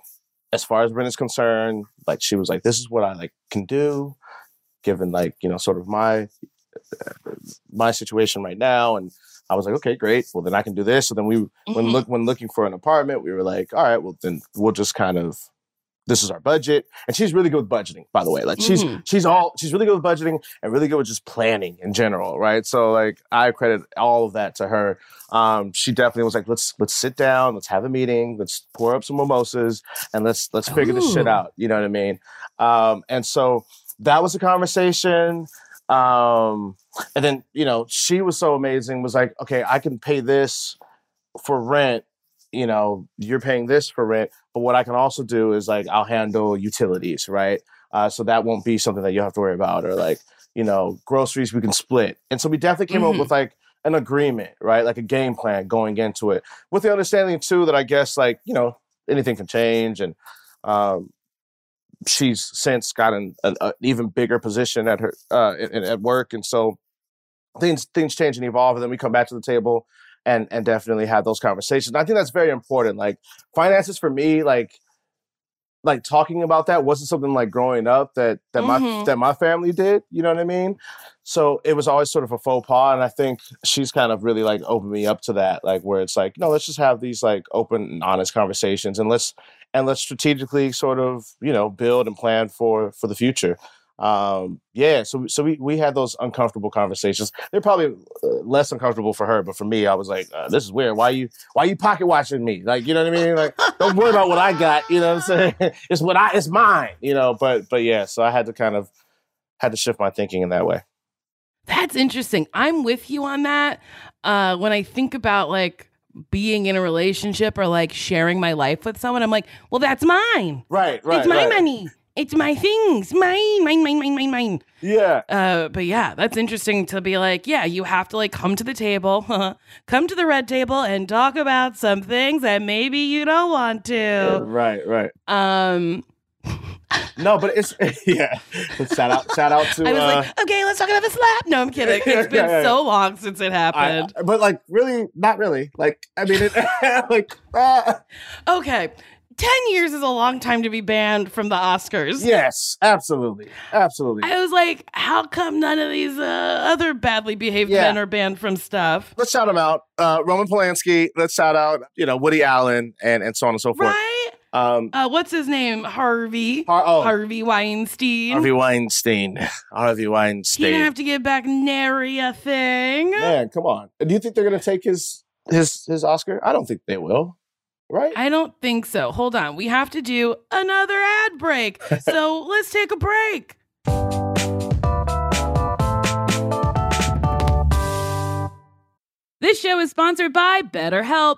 as far as rent is concerned, like she was like, this is what I like can do, given like you know, sort of my my situation right now, and I was like, okay, great. Well, then I can do this. So then we, when Mhm. look when looking for an apartment, we were like, all right, well then we'll just kind of. This is our budget, and she's really good with budgeting. By the way, like she's Mhm. she's all she's really good with budgeting and really good with just planning in general, right? So like I credit all of that to her. Um, she definitely was like, let's let's sit down, let's have a meeting, let's pour up some mimosas, and let's let's figure this shit out. You know what I mean? Um, and so that was a conversation. Um, and then you know she was so amazing. Was like, okay, I can pay this for rent. You know, you're paying this for rent, but what I can also do is like I'll handle utilities, right? Uh, so that won't be something that you have to worry about, or like you know, groceries we can split. And so we definitely came up Mhm. with like an agreement, right? Like a game plan going into it, with the understanding too that I guess like you know anything can change, and um, she's since gotten an, an even bigger position at her uh, in, at work, and so things things change and evolve, and then we come back to the table and and definitely have those conversations. I think that's very important. Like finances for me, like like talking about that wasn't something like growing up that that my Mhm. that my family did. You know what I mean? So it was always sort of a faux pas, and I think she's kind of really like opened me up to that, like where it's like, no, let's just have these like open and honest conversations, and let's and let's strategically sort of you know build and plan for for the future. Um, yeah, so so we we had those uncomfortable conversations. They're probably uh, less uncomfortable for her, but for me, I was like, uh, this is weird. Why you why you pocket watching me? Like you know what I mean? Like don't worry about what I got. You know what I'm saying? It's what I it's mine. You know, but but yeah, so I had to kind of had to shift my thinking in that way. That's interesting. I'm with you on that. Uh, when I think about like being in a relationship or like sharing my life with someone, I'm like, well, that's mine. Right, right. it's my right. money. It's my things. Mine, mine, mine, mine, mine, mine. Yeah. Uh, but yeah, that's interesting to be like, yeah, you have to like come to the table, come to the red table and talk about some things that maybe you don't want to. Right, right. Um, No, but it's yeah. Shout out, shout out to. I was uh, like, okay, let's talk about the slap. No, I'm kidding. It's been Yeah, so long since it I- happened. but like, really, not really. Like, I mean, it, like, uh, Okay. 10 years is a long time to be banned from the Oscars. yes, absolutely, absolutely. I was like, how come none of these uh, other badly behaved Yeah. men are banned from stuff? Let's shout them out. Uh, Roman Polanski. Let's shout out, you know, Woody Allen, and and so on and so forth. Right? Um, Uh, what's his name? Harvey. Har- oh, Harvey Weinstein. Harvey Weinstein. Harvey Weinstein. he didn't have to give back nary a thing. Man, come on. Do you think they're gonna take his his his Oscar? I don't think they will. Right? I don't think so. Hold on. We have to do another ad break. So let's take a break. This show is sponsored by BetterHelp.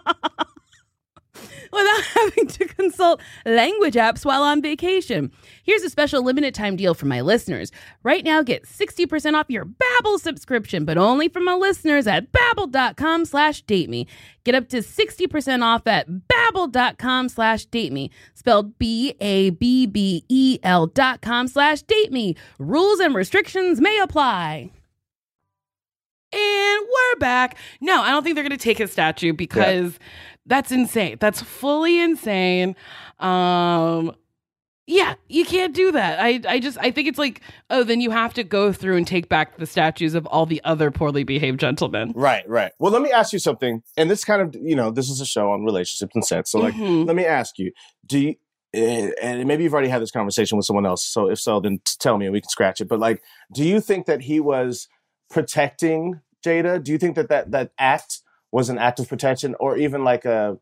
without having to consult language apps while on vacation. Here's a special limited time deal for my listeners. Right now, get 60% off your Babbel subscription, but only for my listeners at babbel.com slash date me. Get up to 60% off at babbel.com slash date me. Spelled B-A-B-B-E-L dot com slash date me. Rules and restrictions may apply. And we're back. No, I don't think they're going to take his statue because that's insane. That's fully insane. Um yeah, you can't do that. I I just I think it's like, oh, then you have to go through and take back the statues of all the other poorly behaved gentlemen. Right, right. Well, let me ask you something. And this kind of, you know, this is a show on relationships and sex. So, like, Mhm. let me ask you: Do you, eh, and maybe you've already had this conversation with someone else. So, if so, then tell me, and we can scratch it. But like, do you think that he was protecting Jada? Do you think that that that act was an act of protection, or even like a?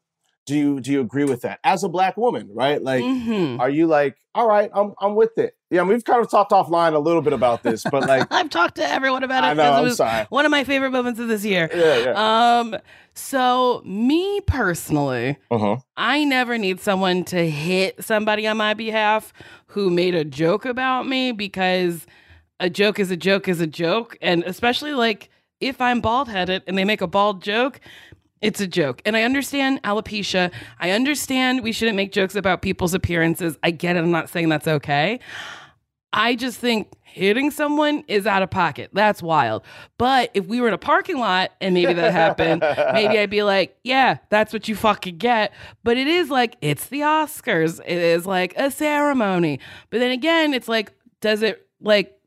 Do you do you agree with that as a black woman? Right, like. Mhm. Are you like, all right, I'm I'm with it. Yeah, we've kind of talked offline a little bit about this, but like, I've talked to everyone about it. I know, it I'm was sorry. One of my favorite moments of this year. yeah, yeah. Um, so me personally, Uh-huh. I never need someone to hit somebody on my behalf who made a joke about me because a joke is a joke is a joke. And especially like if I'm bald headed and they make a bald joke, it's a joke. And I understand alopecia. I understand we shouldn't make jokes about people's appearances. I get it. I'm not saying that's okay. I just think hitting someone is out of pocket. That's wild. But if we were in a parking lot and maybe that happened, maybe I'd be like, yeah, that's what you fucking get. But it is like, it's the Oscars. It is like a ceremony. But then again, it's like, does it like,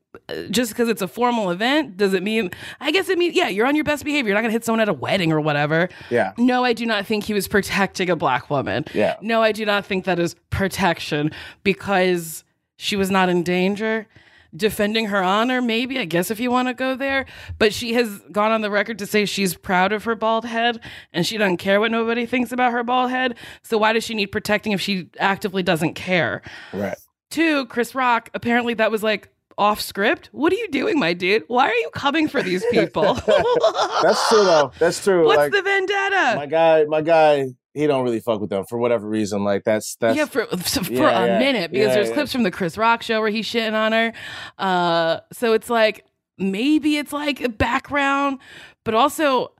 just because it's a formal event, does it mean? I guess it means, yeah, you're on your best behavior. You're not gonna hit someone at a wedding or whatever. Yeah. No, I do not think he was protecting a black woman. Yeah. No, I do not think that is protection because she was not in danger. Defending her honor, maybe, I guess, if you want to go there. But she has gone on the record to say she's proud of her bald head and she doesn't care what nobody thinks about her bald head. So why does she need protecting if she actively doesn't care? Right. Two, Chris Rock, apparently that was like off script. What are you doing, my dude? Why are you coming for these people? That's true though. That's true. What's like the vendetta? my guy, my guy, he don't really fuck with them for whatever reason. Like that's that's yeah, for for Yeah, a yeah. minute because Yeah, there's clips from the Chris Rock show where he's shitting on her. Uh, so it's like maybe it's like a background, but also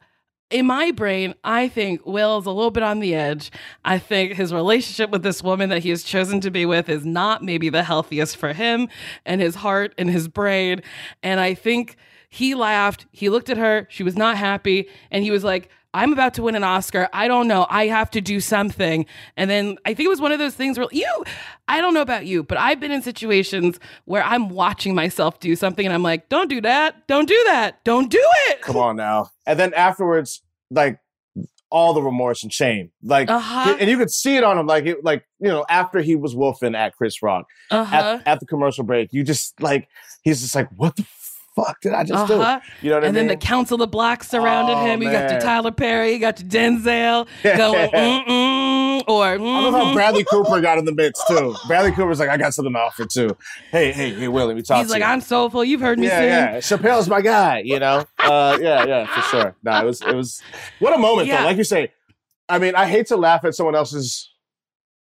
in my brain, I think Will's a little bit on the edge. I think his relationship with this woman that he has chosen to be with is not maybe the healthiest for him and his heart and his brain. And I think he laughed. He looked at her. She was not happy. And he was like, I'm about to win an Oscar. I don't know. I have to do something. And then I think it was one of those things where you, I don't know about you, but I've been in situations where I'm watching myself do something and I'm like, don't do that. Don't do that. Don't do it. come on now. And then afterwards, like all the remorse and shame, like, Uh-huh. and you could see it on him, like, it, like you know, after he was wolfing at Chris Rock Uh-huh. at, at the commercial break, you just like, he's just like, what the fuck did I just Uh-huh. do? You know what and I then the Council of Blacks surrounded Oh, him. You got to. Tyler Perry, you got to Denzel going, mm-mm, or I love how mhm. Bradley Cooper got in the mix too. Bradley Cooper's like, I got something to offer too. Hey, hey, hey, Will, let me talk He's like, you. I'm soulful. You've heard me yeah, sing. yeah. Chappelle's my guy, you know? Uh, yeah, yeah, for sure. No, it was, it was, what a moment Yeah. though. Like you say, I mean, I hate to laugh at someone else's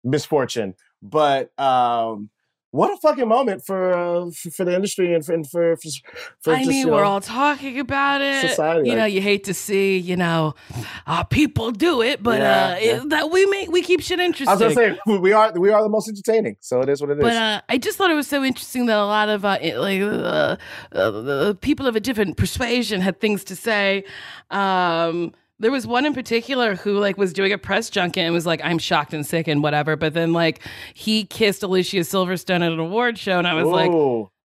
misfortune, but um, what a fucking moment for uh, for, the industry and for and for, for, for I just, mean, we're know, all talking about it. society, You know, you hate to see, you know, uh, people do it, but Yeah, uh, yeah. It, that we make we keep shit interesting. I was gonna say we are we are the most entertaining, so it is what it is. But uh, I just thought it was so interesting that a lot of uh, like uh, uh, people of a different persuasion had things to say. Um, there was one in particular who like was doing a press junket and was like, "I'm shocked and sick and whatever." But then like he kissed Alicia Silverstone at an award show, and I was like,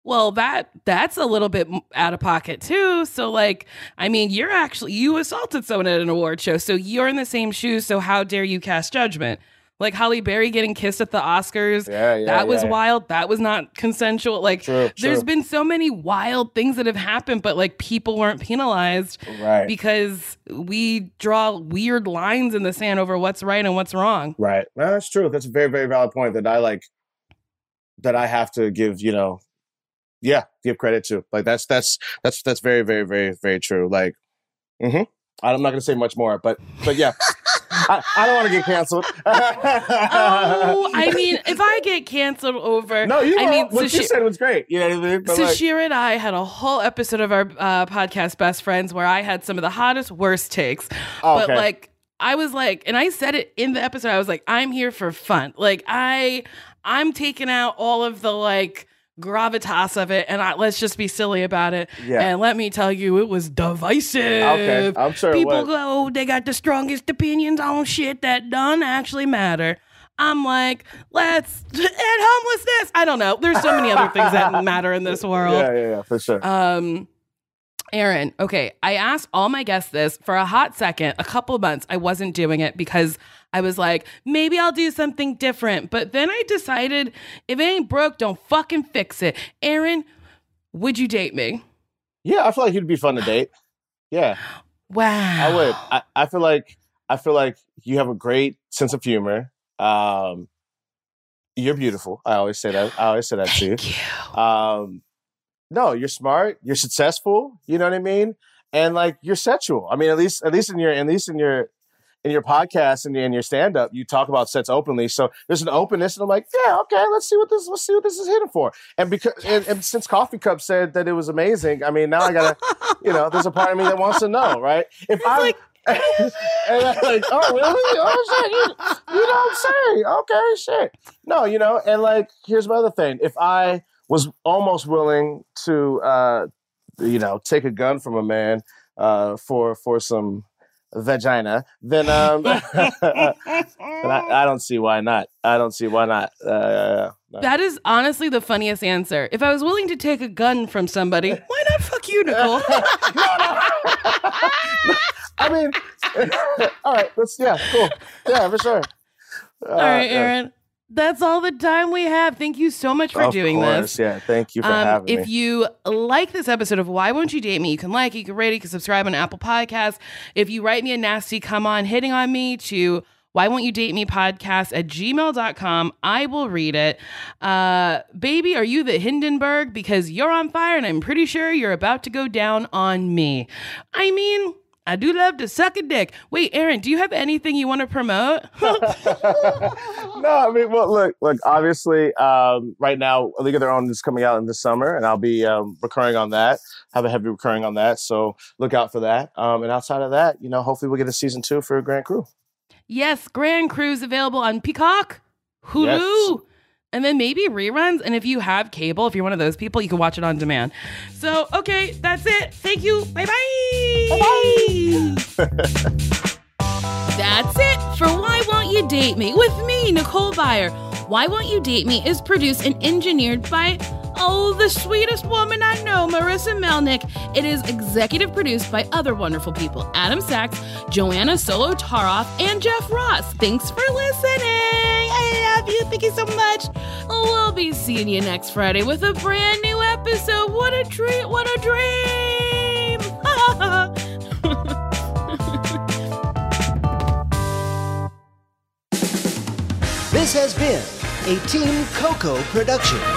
well that that's a little bit out of pocket too so like i mean you're actually you assaulted someone at an award show so you're in the same shoes so how dare you cast judgment like Halle Berry getting kissed at the Oscars. Yeah, yeah, that was yeah. wild. That was not consensual. Like True, there's true. been so many wild things that have happened, but like people weren't penalized right, because we draw weird lines in the sand over what's right and what's wrong. right. No, that's true. That's a very very valid point that I like. That I have to give, you know, yeah, give credit to. Like that's that's that's that's very very very very true. Like, mm-hmm. I'm not gonna say much more, but but yeah, I, I don't want to get canceled. oh, I mean, if I get canceled over, no, you. I were- mean, what so you she- said was great. You know what I mean? But So like, Sasheer and I had a whole episode of our uh, podcast, Best Friends, where I had some of the hottest, worst takes. Oh, But okay. like, I was like, and I said it in the episode. I was like, I'm here for fun. Like, I, I'm taking out all of the like gravitas of it, and I, let's just be silly about it. Yeah. And let me tell you, it was divisive. okay, I'm sure. People go, oh, they got the strongest opinions on shit that don't actually matter. I'm like, let's and homelessness. I don't know. There's so many other things that matter in this world. Yeah, yeah, yeah, for sure. Um, Aaron, okay, I asked all my guests this for a hot second, a couple of months. I wasn't doing it because I was like, maybe I'll do something different. But then I decided if it ain't broke, don't fucking fix it. Aaron, would you date me? yeah, I feel like you'd be fun to date. Yeah. Wow. I would. I, I feel like I feel like you have a great sense of humor. Um, you're beautiful. I always say that. I always say that to you. Thank you. Um, no, you're smart. You're successful. You know what I mean? And like you're sexual. I mean, at least at least in your at least in your in your podcast and in your stand up, you talk about sets openly. So there's an openness, and I'm like, yeah, okay, let's see what this let's see what this is hitting for. And because and, and since Coffee Cup said that it was amazing, I mean, now I gotta, you know, there's a part of me that wants to know, right? If I like- and I'm like, oh really? Oh shit, you, you don't say. Okay, shit. No, you know, and like, here's my other thing. If I was almost willing to, uh, you know, take a gun from a man uh, for for some vagina, then um, then I, I don't see why not. I don't see why not. Uh, no. That is honestly the funniest answer. If I was willing to take a gun from somebody, why not fuck you, Nicole? I mean, all right, let's yeah, cool, yeah, for sure. Uh, all right, Aaron. That's all the time we have. Thank you so much for of doing course, this. Yeah, thank you for Um, having if me. If you like this episode of Why Won't You Date Me, you can like, it, you can rate, it, you can subscribe on Apple Podcasts. If you write me a nasty come on hitting on me to why won't you date me podcast at gmail.com i will read it uh baby are you the hindenburg because you're on fire and i'm pretty sure you're about to go down on me i mean I do love to suck a dick. Wait, Aaron, do you have anything you want to promote? no, I mean, well, look, look. Obviously, um, right now, League of Their Own is coming out in the summer, and I'll be um, recurring on that. Have a heavy recurring on that, so look out for that. Um, and outside of that, you know, hopefully we'll get a season two for Grand Crew. Yes, Grand Crew's available on Peacock, Hulu, Yes. And then maybe reruns. And if you have cable, if you're one of those people, you can watch it on demand. So, okay, that's it. Thank you. Bye bye. That's it for Why Won't You Date Me with me, Nicole Byer. Why Won't You Date Me is produced and engineered by, oh, the sweetest woman I know, Marissa Melnick. It is executive produced by other wonderful people Adam Sachs, Joanna Solotaroff, and Jeff Ross. Thanks for listening. I love you. Thank you so much. We'll be seeing you next Friday with a brand new episode. What a treat. What a dream. This has been a Team Coco production.